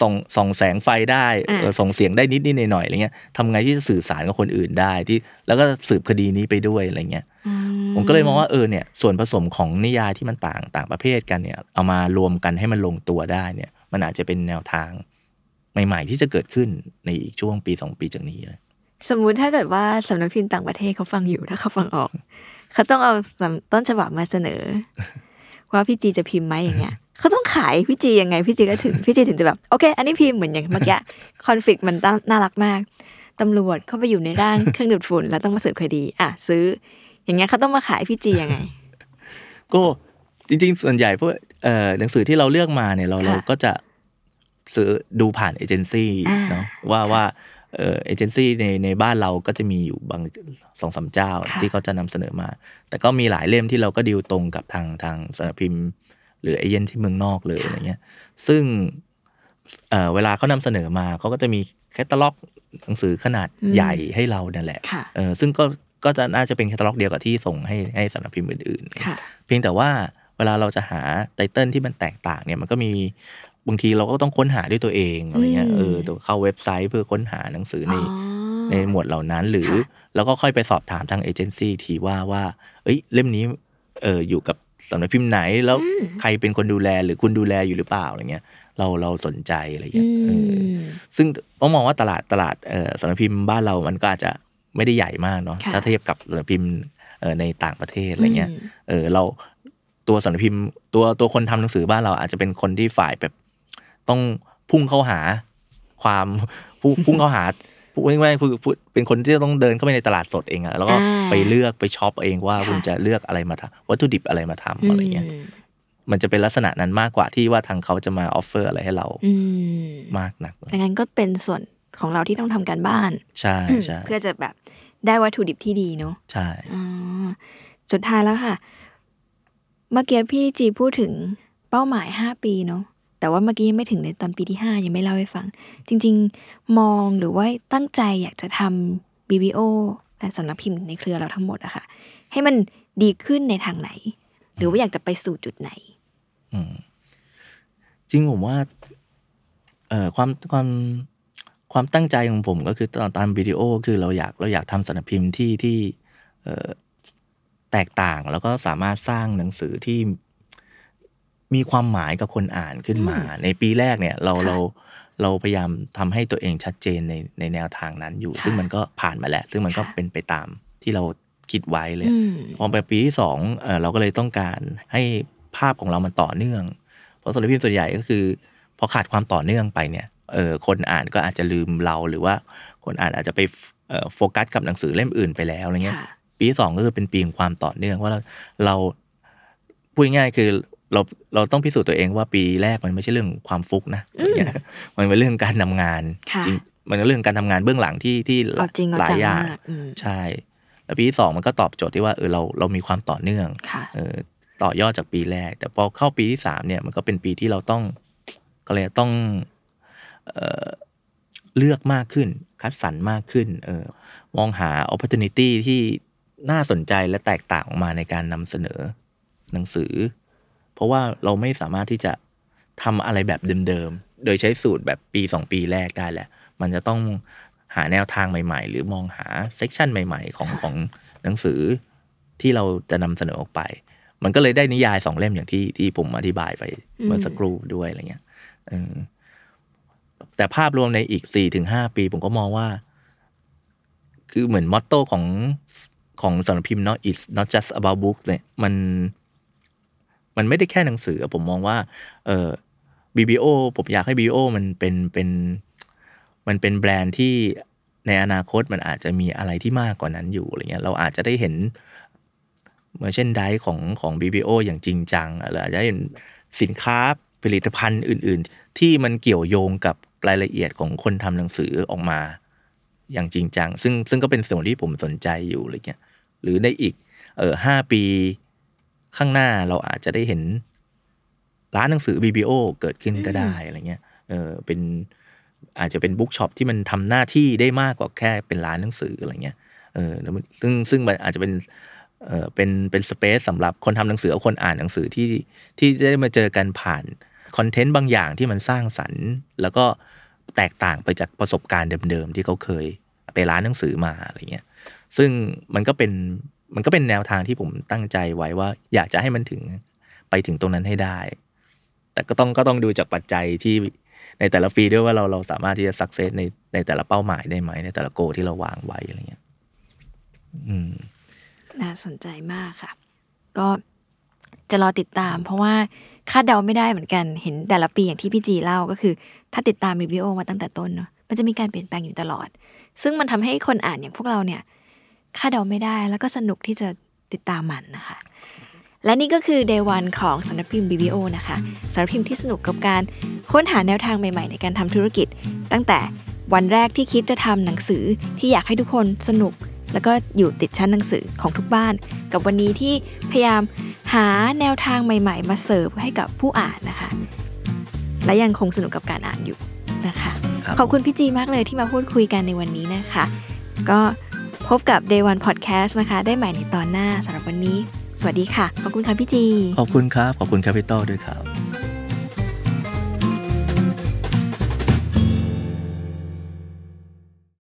ส่องส่องแสงไฟได้อ่าเออส่งเสียงได้นิดนิดหน่อยหน่อยๆอะไรเงี้ยทำไงที่จะสื่อสารกับคนอื่นได้ที่ แล้วก็สืบคดีนี้ไปด้วยอะไรเงี้ยอืผมก็เลยมองว่าเออเนี่ยส่วนผสมของนิยายที่มันต่างต่างประเภทกันเนี่ย เอามารวมกันให้มันลงตัวได้เนี่ย มันอาจจะเป็นแนวทางใหม่ ๆ ที่จะเกิดขึ้นในอีกช่วงปีสองปีจากนี้เลยสมมุติถ้าเกิดว่าสำนักพิมพ์ต่างประเทศเขาฟังอยู่ถ้าเขาฟังออก เขาต้องเอาสำต้นฉบับมาเสนอ ว่าพี่จีจะพิมพ์ไหมอย่างเงี้ย เขาต้องขายพี่จียังไงพี่จีก็ถึงพี่จีถึงจะแบบโอเค อันนี้พิมพ์เหมือนอย่างเมื่อกี้คอนฟ lict มันน่ารักมากตำรวจเข้าไปอยู่ในร่างเครื่องดูดฝุ่นแล้วต้องมาสืบคดี อะซื้อ อย่างเงี้ยเขาต้องมาขายพี่จียังไง ก็จริง ๆ ส่วนใหญ่พวกเอ่อหนังสือที่เราเลือกมาเนี่ยเราค่ะเราก็จะซื้อดูผ่านเอเจนซี่อ่าเนาะว่าว่าเอ่อเอเจนซี่ในในบ้านเราก็จะมีอยู่บางสองสามเจ้าค่ะที่เขาจะนำเสนอมา แต่ก็มีหลายเล่มที่เราก็ดีลตรงกับทางทางสำนักพิมพ์ หรือเอเย่นที่เมืองนอกเลยอะไรเงี้ย ซึ่งเอ่อเวลาเขานำเสนอมาเขาก็จะมีแคตตาล็อกหนังสือขนาดอืมใหญ่ให้เรานั่นแหละค่ะเออซึ่งก็ก็จะน่าจะเป็นแคตตาล็อกเดียวกับที่ส่งให้ให้สำนักพิมพ์อื่นๆค่ะเพียงแต่ว่าเวลาเราจะหา title ที่มันแตกต่างเนี่ยมันก็มีบางทีเราก็ต้องค้นหาด้วยตัวเองอะไรเงี้ยอืมเออตัวเข้าเว็บไซต์เพื่อค้นหาหนังสือในอ๋อในหมวดเหล่านั้นหรือค่ะแล้วก็ค่อยไปสอบถามทางเอเจนซี่ทีว่าว่า เอ้ยเล่มนี้เอออยู่กับ สำนักพิมพ์ไหนแล้วใครเป็นคนดูแลหรือคุณดูแลอยู่หรือเปล่าอะไรเงี้ย เราเราสนใจอะไรอืเงี้ยเออมซึ่งต้องมองว่าตลาดตลาดเออสำนักพิมพ์บ้านเรามันก็อาจจะไม่ได้ใหญ่มากเนาะค่ะถ้าเทียบกับสำนักพิมพ์เออในต่างประเทศอะไรเงี้ยอืมเออเราตัวสำนักพิมพ์ตัวตัวคนทำหนังสือบ้านเราอาจจะเป็นคนที่ฝ่ายแบบต้องพุ่งเข้าหาความพุ่งพุ่งเข้าหา พูดง่ายๆคือพูดเป็นคนที่ต้องเดินเข้าไปในตลาดสดเองอะแล้วก็อ่าไปเลือกไปช็อปเองว่าค่ะคุณจะเลือกอะไรมาทำวัตถุดิบอะไรมาทำอะไรเงี้ยอืมมันจะเป็นลักษณะนั้นมากกว่าที่ว่าทางเขาจะมา offer อะไรให้เราอืมมากนักดังนั้นก็เป็นส่วนของเราที่ต้องทำการบ้านใช่ใช่เพื่อจะแบบได้วัตถุดิบที่ดีเนาะใช่อ๋อสุดท้ายแล้วค่ะ เมื่อกี้พี่จีพูดถึงเป้าหมายห้าปีเนาะ แต่ว่าเมื่อกี้ยังไม่ถึงในตอนปีที่ห้ายังไม่เล่าให้ฟัง จริง ๆ มองหรือว่าตั้งใจอยากจะทำ Biblio และสำนักพิมพ์ในเครือเราทั้งหมดอะค่ะ ให้มันดีขึ้นในทางไหน หรือว่าอยากจะไปสู่จุดไหนจริงผมว่าเอ่อความความความตั้งใจของผมก็คือตอนตามวิดีโอคือเราอยากเราอยากทำสำนักพิมพ์ที่ที่แตกต่างแล้วก็สามารถสร้างหนังสือที่ มีความหมายกับคนอ่านขึ้นมา ในปีแรกเนี่ยเราค่ะเราเราพยายามทำให้ตัวเองชัดเจนในในแนวทางนั้นอยู่ค่ะซึ่งมันก็ผ่านมาแล้ว ซึ่งมันก็ค่ะเป็นไปตามที่เราคิดไว้เลยอืมพอไปปีที่สองเอ่อเราก็เลยต้องการให้ภาพของเรามันต่อเนื่อง เพราะสำนักพิมพ์ส่วนใหญ่ก็คือพอขาดความต่อเนื่องไปเนี่ยเออคนอ่านก็อาจจะลืมเราหรือว่าคนอ่านอาจจะไปเอ่อโฟกัสกับหนังสือเล่มอื่นไปแล้วอะไรเงี้ยค่ะปีที่สองก็คือเป็นปีของความต่อเนื่องว่าเราเราพูดง่ายๆคือ เราเราต้องพิสูจน์ตัวเองว่าปีแรกมันไม่ใช่เรื่องความฟุกนะอะไรเงี้ยมันเป็นเรื่องการทำงานค่ะจริงมันเป็นเรื่องการทำงานเบื้องหลังที่ที่เอาจริงเอาหลาจัยงอย่างมากอืมใช่ แล้วปีที่สองมันก็ตอบโจทย์ที่ว่าเออเราเรามีความต่อเนื่องค่ะเออต่อยอดจากปีแรก แต่พอเข้าปีที่สามเนี่ยมันก็เป็นปีที่เราต้องก็เลยกต้องเอ่อเลือกมากขึ้น คัดสรรมากขึ้นเออมองหา opportunity ที่น่าสนใจและแตกต่างออกมาในการนำเสนอหนังสือเพ ราะว่าเราไม่สามารถที่จะทำอะไรแบบเดิมๆ โดยใช้สูตรแบบปีสองปีแรกได้แหละ มันจะต้องหาแนวทางใหม่ ๆ หรือมองหาเซกชันใหม่ ๆ ของของหนังสือที่เราจะนำเสนอออกไป มันก็เลยได้นิยายสองเล่มอย่างที่ที่ผมอธิบายไปเมื่อสักครู่ด้วยอะไรเงี้ยเออแต่ภาพรวมในอีกสี่ถึงห้าปี ผมก็มองว่า คือเหมือนมอตโต้ของของสำนักพิมพ์เนาะ it's not just about books เนี่ยมัน มันไม่ได้แค่หนังสือผมมองว่าเออ BBO ผมอยากให้ BBO มันเป็นเป็น มันเป็นแบรนด์ที่ในอนาคตมันอาจจะมีอะไรที่มากกว่านั้นอยู่อะไรเงี้ยเราอาจจะได้เห็นเมอร์เช่นไดของของ BBO อย่างจริงจังเราอาจจะเห็นสินค้าผลิตภัณฑ์อื่น ๆ ที่มันเกี่ยวโยงกับรายละเอียดของคนทำหนังสือออกมา อย่างจริงจัง ซึ่งซึ่งก็เป็นส่วนที่ผมสนใจอยู่อะไรเงี้ยหรือในอีกเออห้าปี ข้างหน้าเราอาจจะได้เห็น ร้านหนังสือ Biblio เกิดขึ้นก็ได้อะไรเงี้ยเออเป็นอาจจะเป็น bookshop ที่มันทำหน้าที่ได้มากกว่าแค่เป็นร้านหนังสืออะไรเงี้ยเออแล้วซึ่งซึ่งมันอาจจะเป็นเออเป็นเป็น space สำหรับคนทำหนังสือกับคนอ่านหนังสือที่ที่จะได้มาเจอกันผ่าน content บางอย่างที่มันสร้างสรรค์ แล้วก็แตกต่างไปจากประสบการณ์เดิมๆที่เขาเคยไปร้านหนังสือมาอะไรเงี้ยซึ่งมันก็เป็น มันก็เป็นแนวทางที่ผมตั้งใจไว้ว่า อยากจะให้มันถึงไปถึงตรงนั้นให้ได้ แต่ก็ต้องก็ต้องดูจากปัจจัยที่ในแต่ละปีด้วยว่าเราเราสามารถที่จะสักเซสในในแต่ละเป้าหมายได้ไหมในแต่ละโกที่เราวางไว้อะไรเงี้ยอืมน่าสนใจมากค่ะ ก็จะรอติดตาม เพราะว่าคาดเดาไม่ได้เหมือนกันเห็นแต่ละปีอย่างที่พี่จีเล่าก็คือ ถ้าติดตามรีวิวมาตั้งแต่ต้นเนาะมันจะมีการเปลี่ยนแปลงอยู่ตลอด ซึ่งมันทำให้คนอ่านอย่างพวกเราเนี่ย คาดเดาไม่ได้แล้วก็สนุกที่จะติดตามมันนะคะ และนี่ก็คือ Day วันของสำนักพิมพ์ BBO นะคะสำนักพิมพ์ที่สนุกกับการค้นหาแนวทางใหม่ๆ ในการทำธุรกิจ ตั้งแต่วันแรกที่คิดจะทำหนังสือที่อยากให้ทุกคนสนุก แล้วก็อยู่ติดชั้นหนังสือของทุกบ้าน กับวันนี้ที่พยายามหาแนวทางใหม่ๆ มาเสิร์ฟให้กับผู้อ่านนะคะ และยังคงสนุกกับการอ่านอยู่นะคะครับขอบคุณพี่จีมากเลยที่มาพูดคุยกันในวันนี้นะคะ ก็ พบกับ Day One Podcast นะคะ ได้ใหม่ในตอนหน้าสำหรับวันนี้ สวัสดีค่ะ ขอบคุณค่ะพี่จี ขอบคุณครับ ขอบคุณแคปิตอด้วยครับ